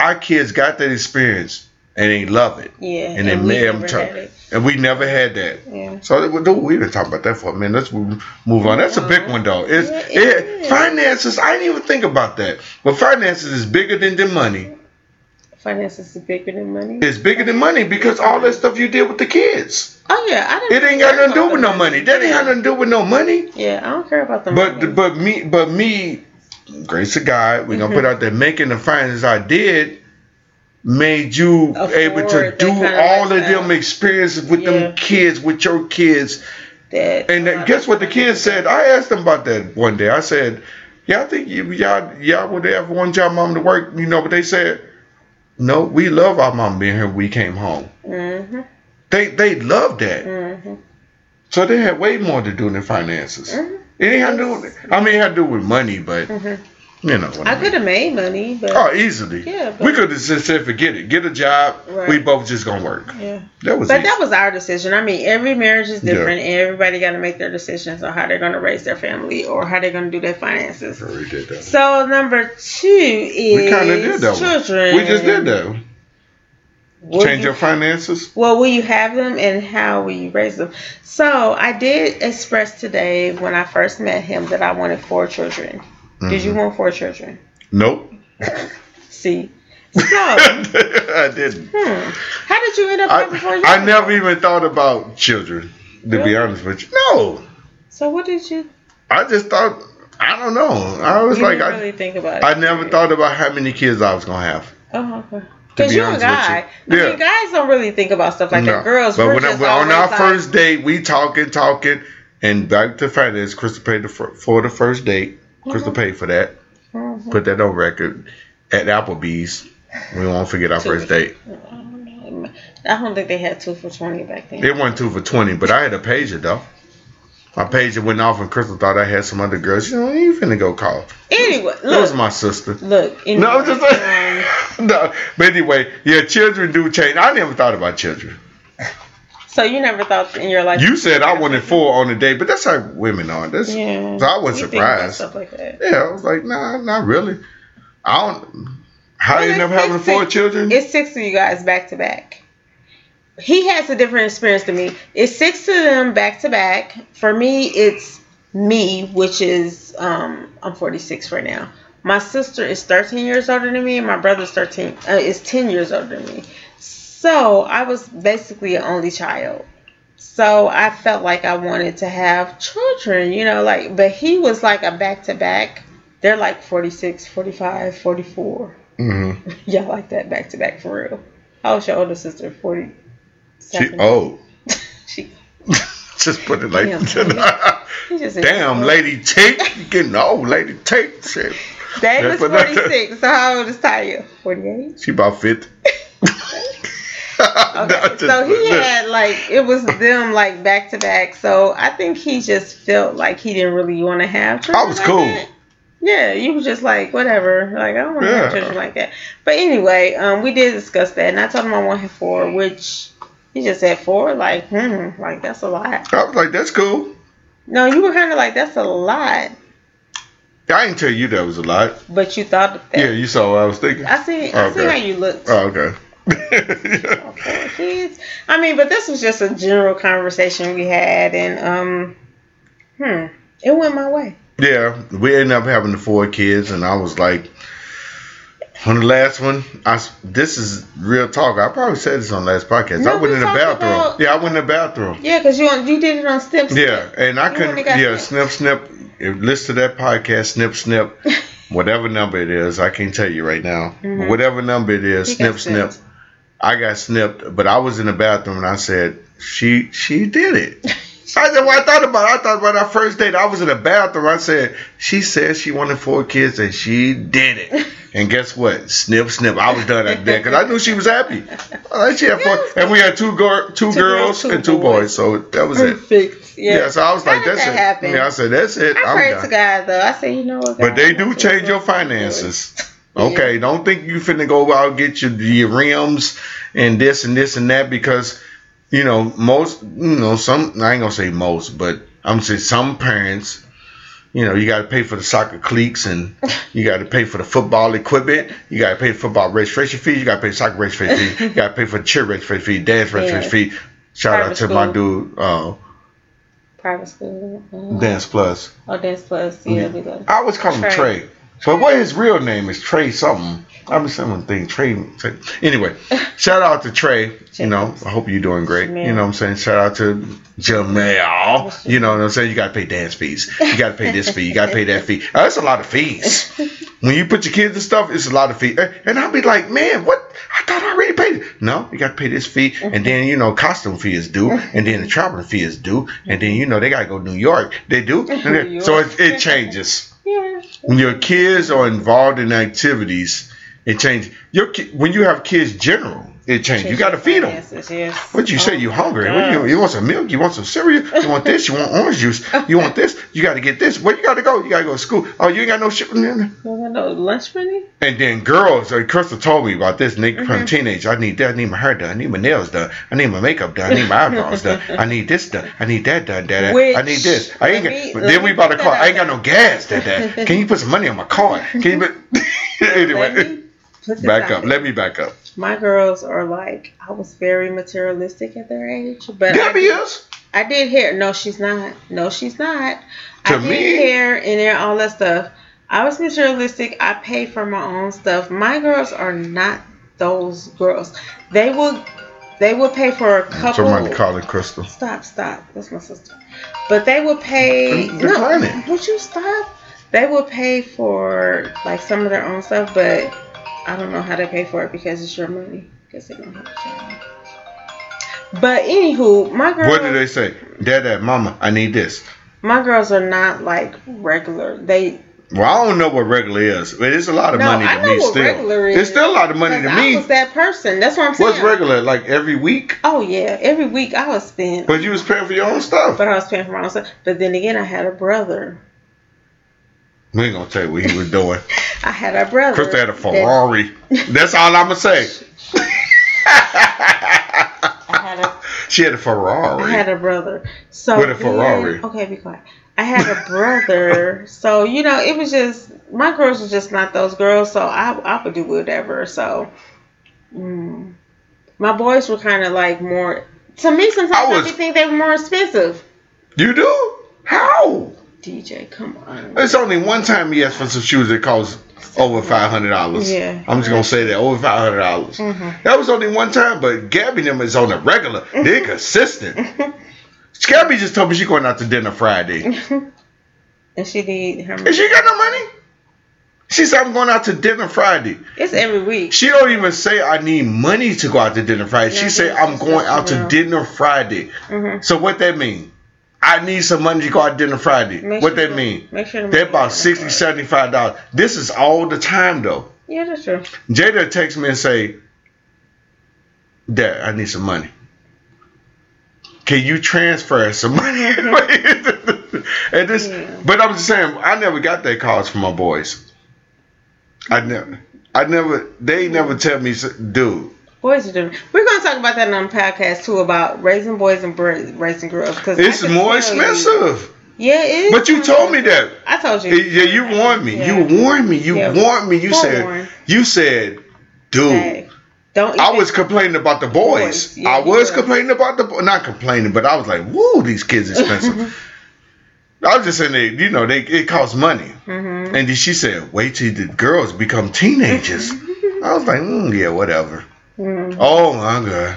Our kids got that experience and they love it, Yeah. and they we made them try- and we never had that. Yeah. So we- dude, we been talking about that for a minute. Let's move on. That's a big one though. It's Yeah, it, finances. I didn't even think about that. But finances is bigger than the money. Finances is bigger than money. It's bigger than money because all that stuff you did with the kids. Oh yeah, I didn't. It ain't got nothing to do with no money. That ain't got nothing to do with no money. Yeah, I don't care about the But money. but me but me, grace of God, we're gonna put mm-hmm. out there making the finances I did made you Afford able to do all of them experiences with Yeah. them kids, with your kids. that. And guess what the kids said? I asked them about that one day. I said, "Y'all think you, y'all y'all would ever want y'all mom to work?" You know, but they said, "No, we love our mom being here. when We came home. Mm-hmm. They they loved that. Mm-hmm. So they had way more to do than finances. Mhm. It ain't had to do. With, I mean, it had to do with money, but hmm you know. I I mean. could have made money, but Oh, easily. Yeah, but- we could have just said, "Forget it. Get a job. Right. We both just gonna work." yeah. That was. But easy. that was our decision. I mean, every marriage is Yeah. different, and everybody got to make their decisions on how they're going to raise their family or how they're going to do their finances. We did that. So number two is We kind of did that. one. children. We just did that. Will Change you- your finances. Well, will you have them, and how will you raise them? So I did express today when I first met him that I wanted four children. Did you want four children? Nope. See. So, I didn't. hmm, how did you end up having four children? I never even thought about children. To be honest with you, no. So what did you? I just thought I don't know. I was You like, didn't I, really think about it. I never thought about how many kids I was gonna have. Oh, okay. Because be you're a guy. you. I Yeah. mean, guys don't really think about stuff like No. that. Girls, but when I, on our like, first date, we talking, talking, and back to finance. Crystal paid the, for the first date. Crystal Mhm. paid for that. Mhm. Put that on record at Applebee's. We won't forget our first date. I don't think they had two for twenty back then. It wasn't two for twenty, but I had a pager though. My pager went off, and Crystal thought I had some other girls. You know, you finna go call. Anyway, That was my sister. look. Anyway, No, I'm just um, no, but anyway, yeah, children do change. I never thought about children. So you never thought in your life You said I wanted four on the day, but that's how women are. That's, Yeah. So I wasn't You surprised. Stuff like that. Yeah, I was like, nah, not really. I don't. How Well, you end up it's having four children? It's six of you guys back to back. He has a different experience than me. It's six of them back to back. For me, it's me, which is um, I'm 46 right now. My sister is 13 years older than me, and my brother's 13 uh, is 10 years older than me. So I was basically an only child. So I felt like I wanted to have children, you know, like, but he was like a back to back. They're like 46, 45, 44. hmm Y'all like that back to back for real. How old's your older sister? Forty She seven. oh, She just put it like Damn, just damn, lady Tate, you getting old, lady Tate. Shit. Dave is forty six. So how old is Taya? Forty eight. She about fifty. Okay. So he had like it was them like back to back. So I think he just felt like he didn't really want to have. I was like cool. that. Yeah, you was just like whatever. Like I don't want to Yeah. have children like that. But anyway, um, we did discuss that, and I told him I wanted four, which he just said four. Like, hmm, like that's a lot. I was like, that's cool. No, you were kind of like that's a lot, I didn't tell you that was a lot. but you thought that. Yeah, you saw what I was thinking. I see. I see how you looked. Oh, okay. Okay, kids. I mean, but this was just a general conversation we had, and um, hmm, it went my way. yeah, we ended up having the four kids, and I was like, on the last one, I this is real talk. I probably said this on the last podcast. No, I went in the bathroom. about- yeah, I went in the bathroom. Yeah, cause you you did it on snip. Yeah, and I You couldn't. Yeah, snip. snip, snip. Listen to that podcast, snip, snip. Whatever number it is, I can't tell you right now. Mhm. Whatever number it is, He snip, snip. snipped. I got snipped, but I was in the bathroom and I said, "She, she did it." I said, "What I thought about? it. I thought about our first date. I was in the bathroom. I said, she said she wanted four kids and she did it. And guess what? Snip, snip. I was done that day because I knew she was happy. Like she had four, and we had two two, Two girls, girls, two and two boys. boys. So that was it. Perfect. Yeah. Yeah. so I was How like, "That's that it." happen? Yeah, I said, "That's it. I I'm prayed done." to God though. I said, you know what? But they do change your "Lord, finances. Yeah. Okay, don't think you finna go out and get your, your rims and this and this and that because you know most you know some I ain't gonna say most, but I'm saying some parents. You know, you got to pay for the soccer cleats, and you got to pay for the football equipment. You got to pay for football registration fees. You got to pay soccer registration fees. You got to pay for cheer registration fee, dance registration fee. Shout out Private to my dude, uh, Private school. uh, Dance Plus. Oh, Dance Plus. Yeah, we go. I always call him Trey. Trey. But what his real name is Trey something. I'm been saying one thing, Trey. Trey. Anyway, shout out to Trey. You know, I hope you're doing great. You know what I'm saying? Shout out to Jamal. You know what I'm saying? You got to pay dance fees. You got to pay this fee. You got to pay that fee. Uh, That's a lot of fees. When you put your kids and stuff, it's a lot of fees. Eh, and I'll be like, man, what? I thought I already paid it. No, you got to pay this fee. And then, you know, costume fee is due. And then the traveling fee is due. And then, you know, they got to go to New York. They do. So it, it changes When your kids are involved in activities, it changes. Your when you have kids, general, it changed. You got to feed them. Yes. What you say? Oh You hungry? What you, you want some milk? You want some cereal? You want this? You want orange juice? You want this? You got to get this. Where you got to go? You got to go to school. Oh, you ain't got no shit. You got no lunch money? And then girls, like Crystal told me about this. They Mm-hmm. from teenage. I need that. I need my hair done. I need my nails done. I need my makeup done. I need my eyebrows done. I need this done. I need that done. Dad. I Which, need this. I ain't got. me- but then we bought a car. I ain't got no gas. Dad. Dad. Can you put some money on my car? Can you? Put, anyway, Let me put this back up. Let me back up. My girls are like, I was very materialistic at their age, but I Debbie did, is. I did hair. No, she's not. No, she's not. To I did me- hair and there, all that stuff. I was materialistic. I paid for my own stuff. My girls are not those girls. They will, they will pay for a couple. Somebody calling Crystal. Stop, stop. That's my sister. But they will pay. Decline no, it. would you stop? They will pay for like some of their own stuff, but I don't know how they pay for it because it's your money. Because they don't have a job. But anywho, my girls. What do they say? Dad, dad, mama, I need this. My girls are not like regular. They Well, I don't know what regular is, but it's a lot of no, money I to know me what still. regular is. It's still a lot of money to 'cause me. I was that person. That's what I'm saying. What's regular? Like every week? Oh yeah, every week I was spend, But you was paying for your own stuff. but I was paying for my own stuff. But then again, I had a brother. We ain't gonna tell you what he was doing. I had a brother. Chris had a that- Ferrari. That's all I'm gonna say. I had a she had a I Ferrari. I had a brother. So With a Ferrari. okay, be quiet. I had a brother. so you know, it was just my girls were just not those girls. So I I would do whatever. So mm, my boys were kind of like more. To me, sometimes I I, was- be think they were more expensive. you do? How? DJ, come on. It's only one time he asked for some shoes that cost over five hundred dollars. Yeah. I'm just gonna say that over five hundred dollars. Mhm. That was only one time, but Gabby them is on the regular. They're consistent. Gabby just told me she going out to dinner Friday. and she need her. And she got no money. She said I'm going out to dinner Friday. It's every week. She don't even say I need money to go out to dinner Friday. She say I'm going out to dinner Friday. hmm So what that mean? I need some money to go out dinner Friday. Make what sure that mean? Make sure They're about it 60 right. 75 dollars. This is all the time though. Yeah, that's true. Jada texts me and say, Dad, I need some money. Can you transfer some money? and this, Yeah. but I'm just saying, I never got that calls from my boys. I never, I never, they never tell me, dude. Boys are different. We're gonna talk about that on the podcast too about raising boys and raising girls because It's more expensive. Yeah, it is. But you told me that. I told you. Yeah, you warned me. Yeah. You warned me. You Yeah. warned me. You said, you said, dude. Hey, don't. I was complaining about the boys. Boys, yeah, I was complaining about the not complaining, but I was like, "Woo, these kids expensive." I was just saying they, you know, they it costs money. Mhm. And then she said, "Wait till the girls become teenagers." I was like, mm, "Yeah, whatever." Mhm. Oh my god!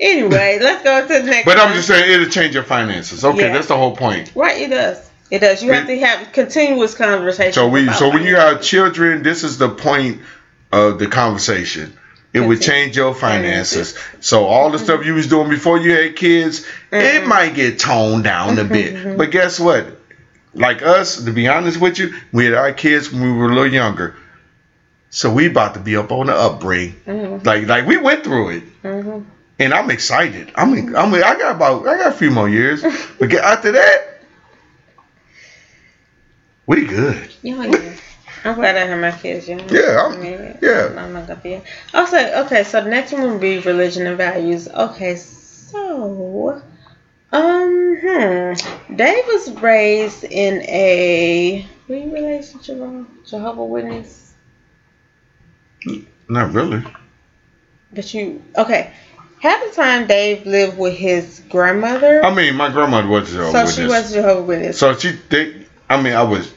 Anyway, let's go to the next. But I'm just saying it'll change your finances. Okay, Yeah. that's the whole point. right. It does. It does. You have to have continuous conversation. So we, so when you have children, this is the point of the conversation. It would change your finances. So all the stuff you was doing before you had kids, it Mhm. might get toned down a bit. But guess what? Like us, to be honest with you, we had our kids when we were a little younger. So we about to be up on the upbring. Mhm. Like like we went through it. Mhm. And I'm excited. I'm I'm I got about I got a few more years. But get after that, we good. Yeah, yeah. I'm glad I have my kids young. Yeah, I'm- mean, yeah. I'm not gonna be. Also, okay. So the next one would be religion and values. Okay, so, um, hmm. Dave was raised in a. Were you raised in Jehovah, Jehovah Witness? Not really. But you okay? Half the time, Dave lived with his grandmother, I mean, my grandmother was a so witness. she was Jehovah Witness, So she, they, I mean, I was,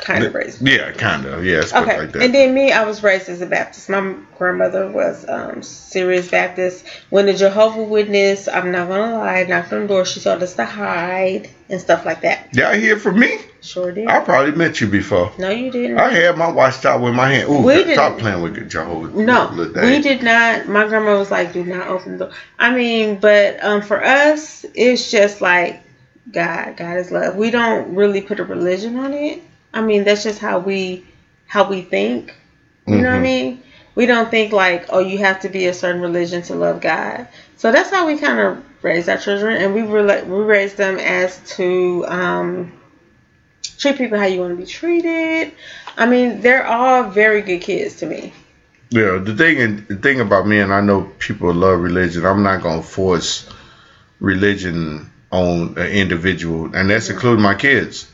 kind of raised. yeah, kind of, yeah, it's Okay, like that. and then me, I was raised as a Baptist. My grandmother was um, serious Baptist. When the Jehovah Witness, I'm not gonna lie, knocked on the door, she told us to hide and stuff like that. Y'all hear from me? Sure did. I probably met you before. no, you didn't. I had my watchtower with my hand. Ooh, We stop playing with Jehovah. no, we did not. My grandma was like, "Do not open the door." I mean, but um, for us, it's just like God. God is love. We don't really put a religion on it. I mean, that's just how we how we think. You know what I Mhm. mean? We don't think like, oh, you have to be a certain religion to love God. So that's how we kind of raise our children, and we rela- we raise them as to um, treat people how you want to be treated. I mean, they're all very good kids to me. Yeah, the thing the thing about me, and I know people love religion. I'm not gonna force religion on an individual, and that's including my kids,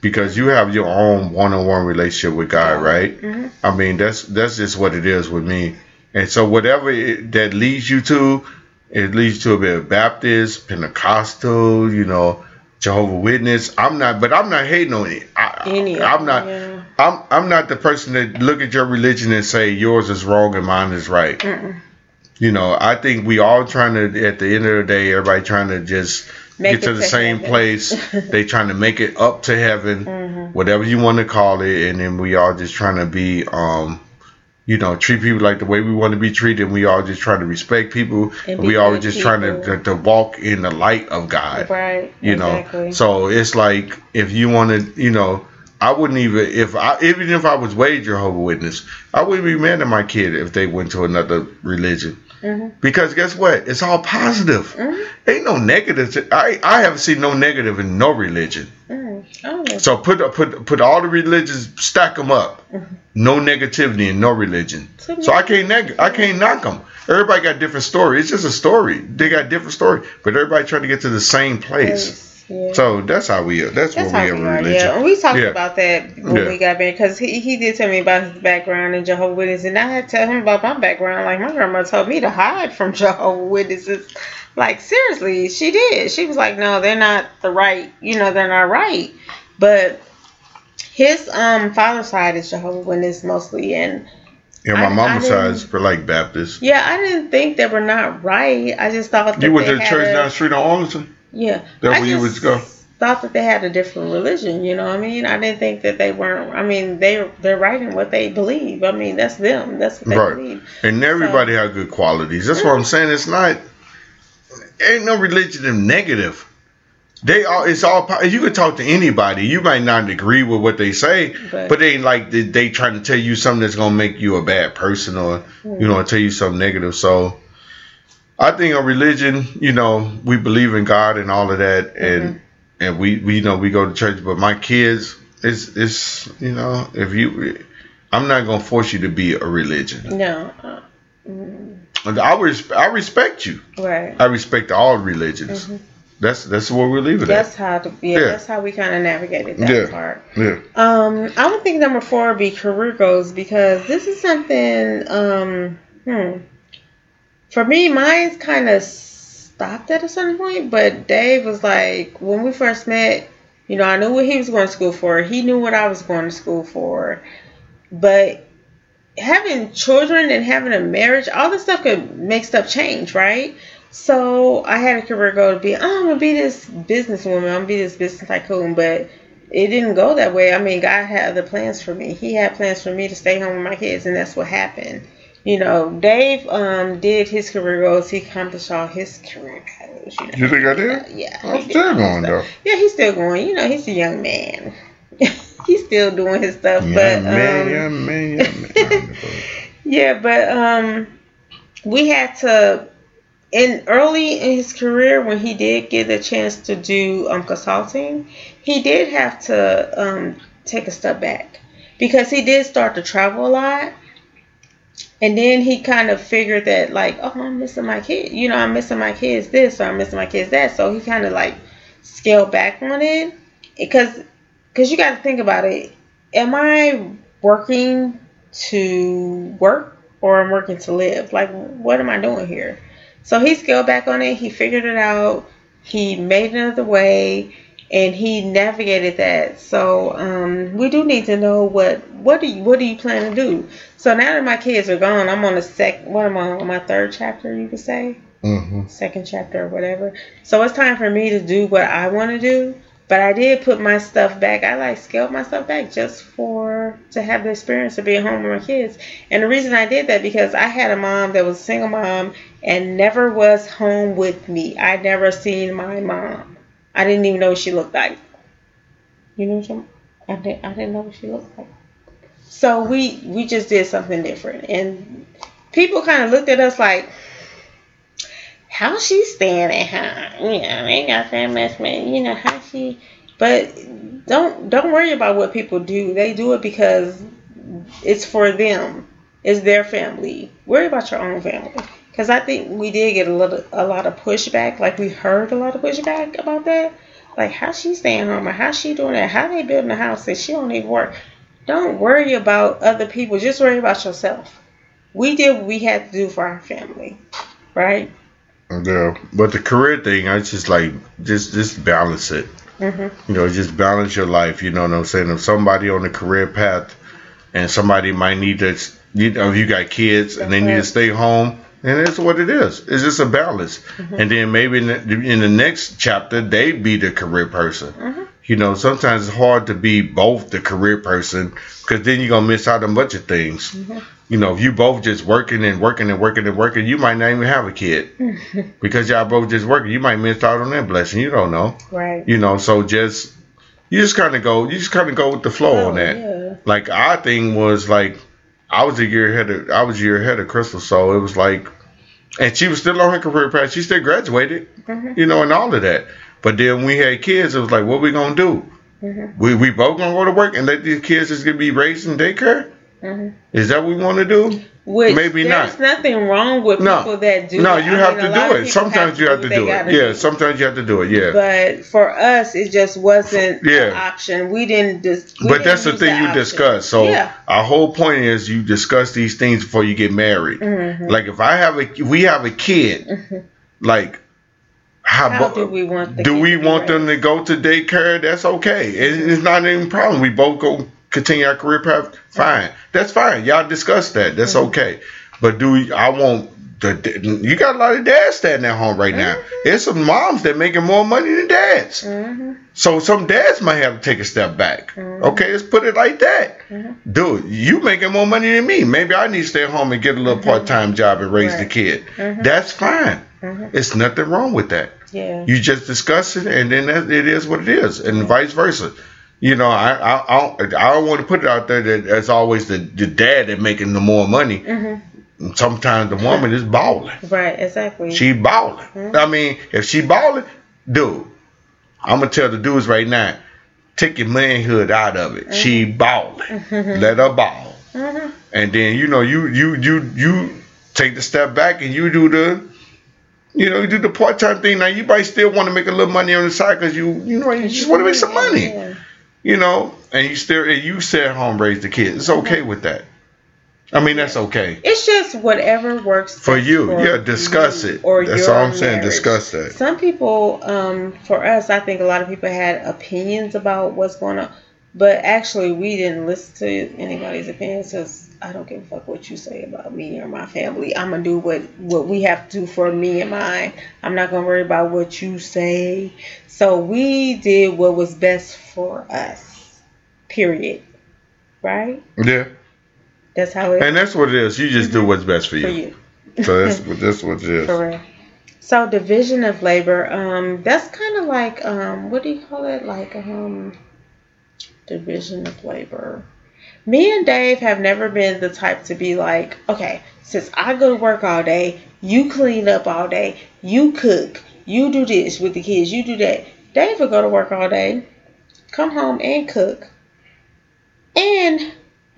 because you have your own one-on-one relationship with God, right? Mhm. I mean, that's that's just what it is with me. And so whatever it, that leads you to, it leads to a bit of Baptist, Pentecostal, you know, Jehovah Witness. I'm not, but I'm not hating on it. I, Any I'm not. yeah. I'm I'm not the person that look at your religion and say yours is wrong and mine is right. Mm-mm. You know, I think we all trying to at the end of the day, everybody trying to just get to the to same heaven. place. they trying to make it up to heaven, Mhm. whatever you want to call it, and then we all just trying to be, um, you know, treat people like the way we want to be treated. And we all just trying to respect people. And And we all just trying to, to to walk in the light of God. Right. You know, exactly. so it's like if you want to, you know. I wouldn't even if I even if I was way Jehovah Witness, I wouldn't be mad at my kid if they went to another religion. Mhm. Because guess what? It's all positive. Mhm. Ain't no negatives. I I haven't seen no negative in no religion. Mm. Oh. So put put put all the religions, stack them up. No negativity in no religion. So I can't neg- I can't knock them. Everybody got different story. It's just a story. They got different story, but everybody trying to get to the same place. Yeah. So that's how we are. That's, That's what we are religion. yeah. We talked Yeah. about that when Yeah. we got married because he, he did tell me about his background in Jehovah Witnesses, and I had to tell him about my background. Like my grandma told me to hide from Jehovah Witnesses. Like seriously, she did. She was like, "No, they're not the right. You know, they're not right." But his um father's side is Jehovah Witness mostly, and Yeah, my I- mama's side is for like Baptist. yeah, I didn't think they were not right. I just thought that You went to the church a- down the street on Arlington? Yeah. That's I where you would go. Thought that they had a different religion, you know what I mean? I didn't think that they weren't I mean, they they're right in what they believe. I mean, that's them. That's what they Right. believe. And everybody have good qualities. That's what I'm saying. It's not ain't no religion negative. They all it's all you can talk to anybody. You might not agree with what they say, But- but they like they, they trying to tell you something that's gonna make you a bad person or you hmm. know tell you something negative. So I think a religion, you know, we believe in God and all of that, and and we, we you know we go to church. But my kids, it's it's you know if you, I'm not gonna force you to be a religion. No. Uh, I res- I respect you. right. I respect all religions. That's that's where we leave it That's how to yeah, Yeah. that's how we kind of navigated that Yeah. part. Yeah. Um, I would think number four would be career goals because this is something. Um, hmm. For me, mine's kind of stopped at a certain point, but Dave was like, when we first met, you know, I knew what he was going to school for. He knew what I was going to school for, but having children and having a marriage, all this stuff could make stuff change, right? So I had a career goal to be, oh, I'm gonna be this businesswoman, I'm gonna be this business tycoon, but it didn't go that way. I mean, God had other plans for me. He had plans for me to stay home with my kids, and that's what happened. You know, Dave um, did his career goals. He accomplished all his career goals. You, know. You think I did? Yeah. I'm still going though. Yeah, he's still going. You know, he's a young man. he's still doing his stuff, Yeah, but man, um, yeah, man, yeah, man. yeah, but um, we had to in early in his career when he did get a chance to do um consulting, he did have to um take a step back because he did start to travel a lot. And then he kind of figured that like, oh, I'm missing my kid. You know, I'm missing my kids this or I'm missing my kids that. So he kind of like scaled back on it because because you got to think about it. Am I working to work or I'm working to live? Like, what am I doing here? So he scaled back on it. He figured it out. He made another way, and he navigated that. So um, we do need to know what what do you what do you plan to do? So now that my kids are gone, I'm on the sec. What am I on my third chapter? You could say hmm second chapter or whatever. So it's time for me to do what I want to do. But I did put my stuff back. I like scaled my stuff back just for to have the experience of being home with my kids. And the reason I did that because I had a mom that was a single mom and never was home with me. I never seen my mom. I didn't even know what she looked like. You know what I'm I didn't, I didn't know what she looked like. So we we just did something different, and people kind of looked at us like, how she at home? You know, they got that much money. You know how she. But don't don't worry about what people do. They do it because it's for them. It's their family. Worry about your own family. Because I think we did get a little a lot of pushback. Like we heard a lot of pushback about that. Like how she staying home or how she doing that? How they building a house that she don't even work. Don't worry about other people. Just worry about yourself. We did what we had to do for our family, right? Yeah, but the career thing, I just like just just balance it. Mm-hmm. You know, just balance your life. You know what I'm saying? If somebody on the career path and somebody might need to, you know, if you got kids and they need to stay home, and it's what it is. It's just a balance. Mm-hmm. And then maybe in the, in the next chapter, they be the career person. Mhm. You know, sometimes it's hard to be both the career person because then you're gonna miss out on a bunch of things. Mhm. You know, if you both just working and working and working and working, you might not even have a kid because y'all both just working. You might miss out on that blessing. You don't know. Right. You know, so just you just kind of go, you just kind of go with the flow on Oh, that yeah. like our thing was like I was a year ahead of I was a year ahead of Crystal, so it was like, and she was still on her career path. She still graduated, Mhm. you know, and all of that. But then we had kids, it was like, what we gonna do? Mhm. We we both gonna go to work and let these kids just gonna be raised in daycare? Mhm. Is that what we want to do? Which Maybe there's not. nothing wrong with No. people that do. no, that. you I have mean, to do it. Sometimes you have to what they do it. Yeah, sometimes you have to do it. Yeah. But for us, it just wasn't Yeah. an option. We didn't. Dis- we But didn't that's the thing you option. discuss. So yeah. our whole point is you discuss these things before you get married. Mhm. Like if I have a, if we have a kid, Mhm. like how, How do we want? The do we to want them to go to daycare? That's okay. It, it's not even a problem. We both go continue our career path. Fine. That's fine. Y'all discuss that. That's Mhm. okay. But do we, I want the you got a lot of dads standing at home right now. Mhm. There's some moms that making more money than dads. Mhm. So some dads might have to take a step back. Mhm. Okay, let's put it like that. Mhm. Dude, you making more money than me. Maybe I need to stay at home and get a little Mhm. part time job and raise the Right. kid. Mhm. That's fine. It's nothing wrong with that. Yeah. You just discuss it, and then that, it is what it is, and vice versa. You know, I I, I don't, I don't want to put it out there that it's always the, the dad that making the more money. Mhm. Sometimes the woman is balling. Right. Exactly. She balling. Mhm. I mean, if she balling, dude, I'm gonna tell the dudes right now, take your manhood out of it. She balling. Mhm. Let her ball, Mhm. and then you know you you you you take the step back and you do the. You know, you do the part time thing. Now you might still want to make a little money on the side because you, you know, you just want to make some money. Yeah. You know, and you still, and you stay at home, raise the kids. It's okay with that. I mean, that's okay It's just whatever works for you. for yeah, discuss you it. Or That's all I'm saying. Discuss that. Some people, um, for us, I think a lot of people had opinions about what's going on, but actually, we didn't listen to anybody's opinions because I don't give a fuck what you say about me or my family. I'm gonna do what what we have to do for me and mine. I'm not gonna worry about what you say. So we did what was best for us. Period. Right? Yeah, That's how it and that's what it is. You just do what's best for you. for you. So that's what that's what it is. Correct. So division of labor, um, that's kind of like um, what do you call it? Like um, division of labor. Me and Dave have never been the type to be like, okay, since I go to work all day, you clean up all day, you cook, you do this with the kids, you do that. Dave will go to work all day, come home and cook, and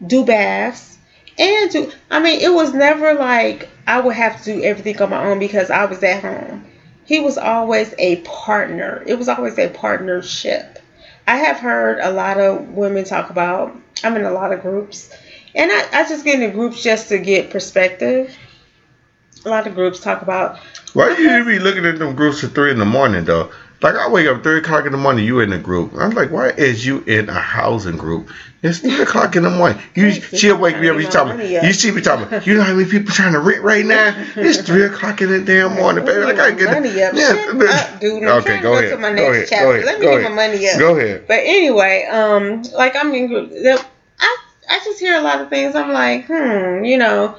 do baths, and do. I mean, it was never like I would have to do everything on my own because I was at home. He was always a partner. It was always a partnership. I have heard a lot of women talk about. I'm in a lot of groups, and I, I just get into groups just to get perspective. A lot of groups talk about Why you be looking at them groups at three in the morning though? Like I wake up three o'clock in the morning, you in a group. I'm like, why is you in a housing group? It's three o'clock in the morning. You she'll wake me up. You talking? You see me talking? You know how many people trying to rent right now? It's three o'clock in the damn morning, baby. I gotta get money up. Yeah, up, dude. I'm Okay, go go ahead. to my Go ahead. Go ahead. Let me Go get ahead. my money up. Go ahead. But anyway, um, like I'm in group. the- I I just hear a lot of things. I'm like, hmm, you know,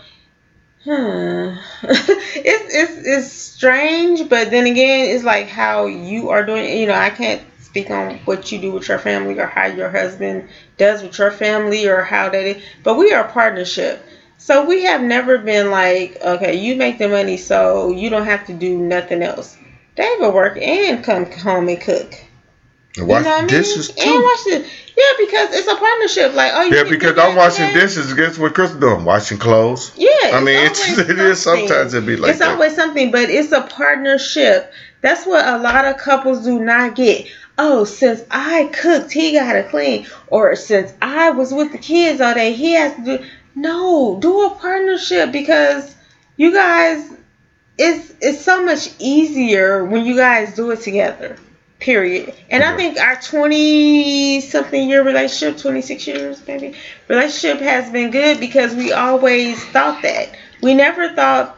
hmm. it's it's it's strange, but then again, it's like how you are doing. You know, I can't speak on what you do with your family or how your husband does with your family or how that is. But we are a partnership. So we have never been like, okay, you make the money, so you don't have to do nothing else. They will work and come home and cook. And Watch you know what I mean? dishes And watch it. Yeah, because it's a partnership. Like, oh, you Yeah, because I'm washing today? dishes. Guess what Chris doing? Washing clothes. Yeah, I mean, it's it is sometimes it be like it's that. always something, but it's a partnership. That's what a lot of couples do not get. Oh, since I cooked, he got to clean. Or since I was with the kids all day, he has to do. No, do a partnership because you guys, it's it's so much easier when you guys do it together. Period. And I think our twenty something year relationship, twenty six years maybe, relationship has been good because we always thought that. We never thought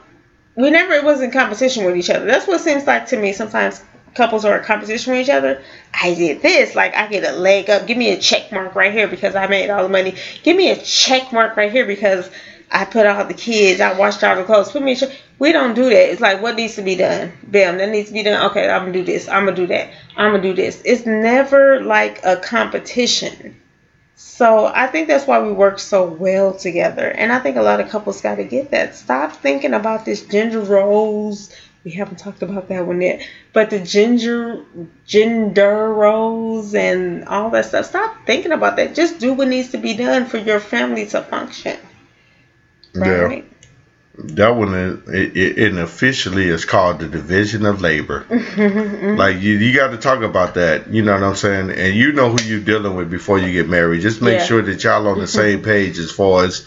we never it was in competition with each other. That's what it seems like to me. Sometimes couples are in competition with each other. I did this, like I get a leg up. Give me a check mark right here because I made all the money. Give me a check mark right here because I put all the kids. I washed all the clothes. Put me a check. We don't do that. It's like what needs to be done. Bam, that needs to be done. Okay, I'm gonna do this. I'm gonna do that. I'm gonna do this. It's never like a competition. So I think that's why we work so well together. And I think a lot of couples got to get that. Stop thinking about this gender roles. We haven't talked about that one yet. But the ginger gender roles and all that stuff. Stop thinking about that. Just do what needs to be done for your family to function. Yeah. That one it, it, it officially is called the division of labor. like you, you got to talk about that. You know what I'm saying? And you know who you're dealing with before you get married. Just make Yeah. sure that y'all on the same page as far as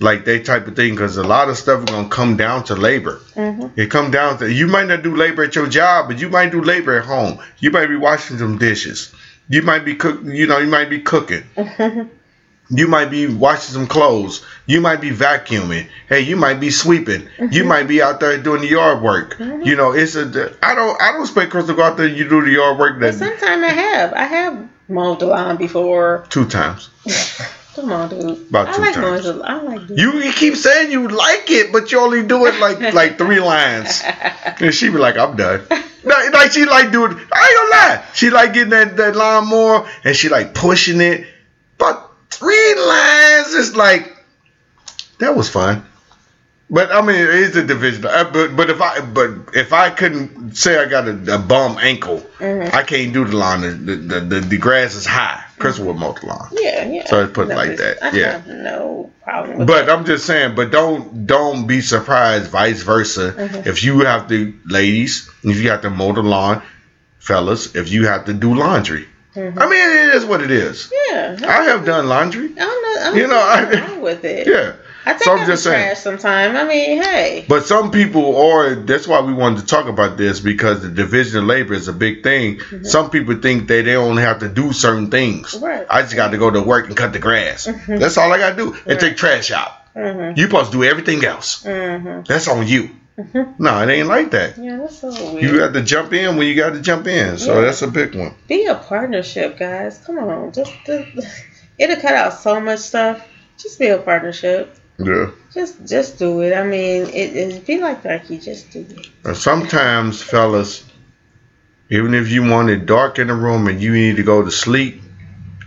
like that type of thing. Because a lot of stuff is gonna come down to labor. Mhm. It come down to you might not do labor at your job, but you might do labor at home. You might be washing some dishes. You might be cook. You know, you might be cooking. You might be washing some clothes. You might be vacuuming. Hey, you might be sweeping. You mm-hmm. might be out there doing the yard work. Mm-hmm. You know, it's a. I don't. I don't expect Chris to go out there. and You do the yard work that sometimes I have. I have mowed the lawn before. two times. Come on, dude. About two I like times. mowing the I like doing You, you keep saying you like it, but you only do it like like three lines. And she be like, I'm done. Like, like she like doing. I ain't gonna lie. She like getting that that lawnmower and she like pushing it. But three lines is like that was fun. But I mean, it is a division. Uh, But but if I but if I couldn't say I got a, a bum ankle, Mhm. I can't do the lawn. The the, the, the grass is high. Chris would mow the lawn. Yeah, yeah. So it's put No, like that, I yeah. have no problem But I'm just saying, but don't don't be surprised. Vice versa, Mhm. if you have to, ladies, if you have to mow the lawn, fellas, if you have to do laundry. Mhm. I mean, it is what it is. Yeah. I have done laundry. I don't know. I'm You know, I- wrong with it. Yeah, I think So I'm just saying. trash sometime. I mean, hey. but some people, or that's why we wanted to talk about this because the division of labor is a big thing. Some people think that they only have to do certain things. Mm-hmm. Right. I just got to go to work and cut the grass. Mhm. That's all I got to do, and Right. take trash out. Mhm. You supposed to do everything else. Mhm. That's on you. Mhm. No, it ain't like that. Yeah, that's so weird. You got to jump in when you got to jump in. So Yeah. that's a big one. Be a partnership, guys. Come on, just, just it'll cut out so much stuff. Just be a partnership. Yeah. Just just do it. I mean, it, it be like Darky. Just do it. And sometimes, fellas, even if you want it dark in the room and you need to go to sleep,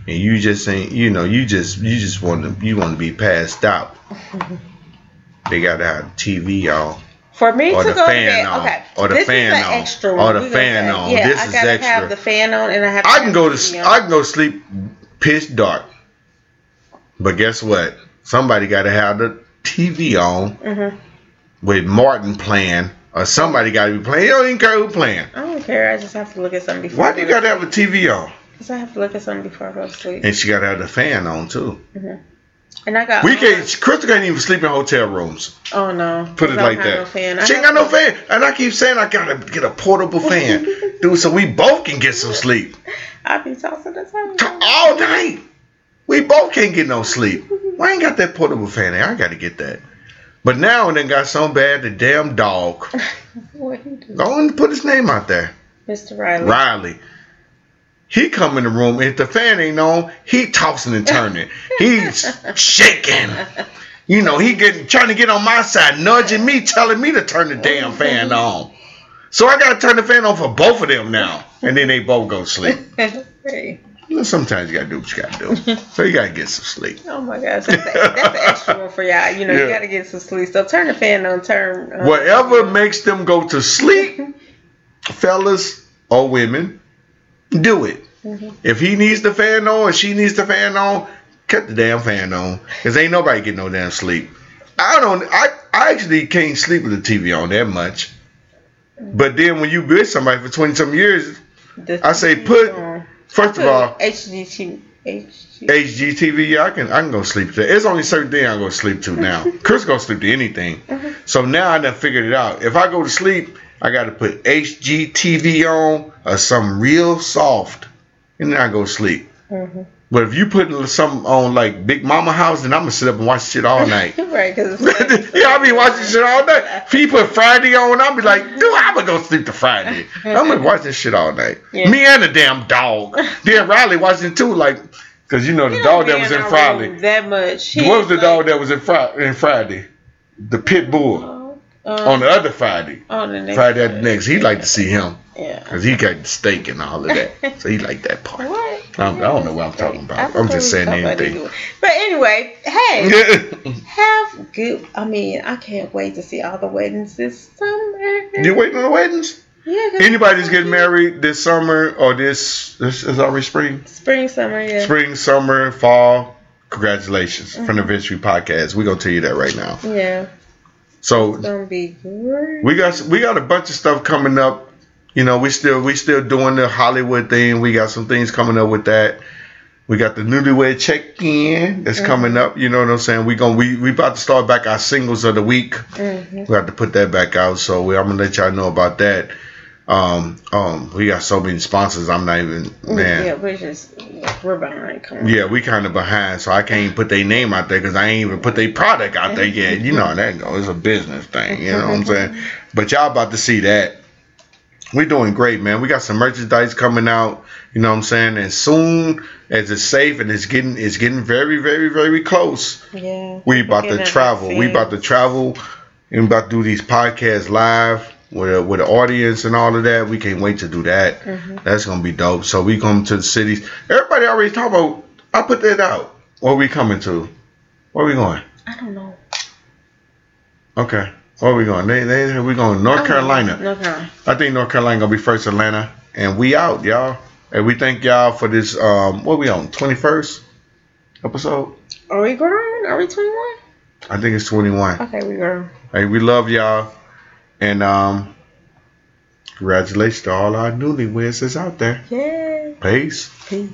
and you just ain't, you know, you just you just want to you want to be passed out. they gotta have TV on. For me Or to the go fan to bed, on. okay. Or the this fan is the on. extra Or one. the fan say, on. Yeah, This I is gotta extra. have the fan on, and I have. To I have can go to on. I can go sleep pitch dark, but guess what? Somebody gotta have the TV on Mhm. with Martin playing, or somebody gotta be playing. You don't even care who playing. I don't care. I just have to look at something before. Why do you gotta have a TV on? Because I have to look at something before I go to sleep. And she gotta have the fan on too. And I got. We can't. Crystal can't even sleep in hotel rooms. Oh no. Put it like that. No fan. I She ain't got no fan, and I keep saying I gotta get a portable fan, dude, so we both can get some sleep I be tossing the time. T- all night. We both can't get no sleep. Why ain't got that portable fan? there? I gotta get that. But now it then got so bad, the damn dog. What he do? Go and put his name out there. Mr. Riley. Riley. He come in the room. If the fan ain't on, he tossing and turning. He's shaking. You know, he getting trying to get on my side, nudging me, telling me to turn the damn fan on. So I gotta turn the fan on for both of them now. And then they both go to sleep. hey. Sometimes you gotta do what you gotta do. So you gotta get some sleep. Oh my gosh, that's, the, that's extra one for y'all. You know, Yeah. you gotta get some sleep. So turn the fan on. Turn. Uh, Whatever makes them go to sleep, fellas or women, do it. Mhm. If he needs the fan on or she needs the fan on, cut the damn fan on. Cause ain't nobody getting no damn sleep. I don't. I I actually can't sleep with the TV on that much. But then when you with somebody for twenty some years, The I say put- on. first of all, HGTV. HG. HGTV, yeah, I can I can go sleep to. It's only certain things I go to sleep to now. Chris go sleep to anything. Mhm. So now I done figured it out. If I go to sleep, I got to put HGTV on or something real soft, and then I go sleep. Mhm. But if you put something on like Big Mama House, then I'm gonna sit up and watch shit all night. right, because yeah, I'll be watching shit all night. If he put Friday on, I'll be like, dude, I'm gonna go sleep to Friday. I'm gonna watch this shit all night. Yeah. Me and the damn dog. Then Riley watching too, like, cause you know the You dog that was in Friday. That much. He What was the like, dog that was in Friday? In Friday, the pit bull um, on the other Friday. on the next Friday at the next, He'd like to see him Yeah. because he got steak and all of that, so he liked that part. What? I'm- I don't know what I'm talking about. I I'm just saying anything. But anyway, hey, have good. I mean, I can't wait to see all the weddings this summer. You waiting on the weddings? Yeah. Anybody's getting married this summer or this this is already spring? Spring, summer, yeah. Spring, summer, fall. Congratulations from Mm-hmm. the Victory Podcast. We're gonna tell you that right now. Yeah. So It's gonna be great. we got we got a bunch of stuff coming up. You know, we still we still doing the Hollywood thing. We got some things coming up with that. We got the newlywed check in that's Mhm. coming up. You know what I'm saying? We going we we about to start back our singles of the week. Mhm. We have to put that back out. So we, I'm gonna let y'all know about that. Um, um, we got so many sponsors. I'm not even man. Yeah, we're just we're behind. Yeah, we kind of behind, so I can't even put their name out there because I ain't even put their product out there yet. You know that goes. It's a business thing. You know what I'm saying? But y'all about to see that. We're doing great, man. We got some merchandise coming out. You know what I'm saying? And soon as it's safe and it's getting it's getting very, very, very close. Yeah. We about to travel. We about to travel. And we about to do these podcasts live with a, with the audience and all of that. We can't wait to do that. Mhm. That's gonna be dope. So we come to the cities. Everybody already talking about. I put that out. Where we coming to? Where we going? I don't know. Okay. Where we going? They, they, we going North Carolina. North Carolina. I think North Carolina gonna be first Atlanta, and we out, y'all. And we thank y'all for this. Um, what we on? Twenty first episode. Are we grown? Are we 21? I think it's twenty one. Okay, we grown. Hey, we love y'all, and um, congratulations to all our newlyweds that's out there. Yeah. Peace. Peace.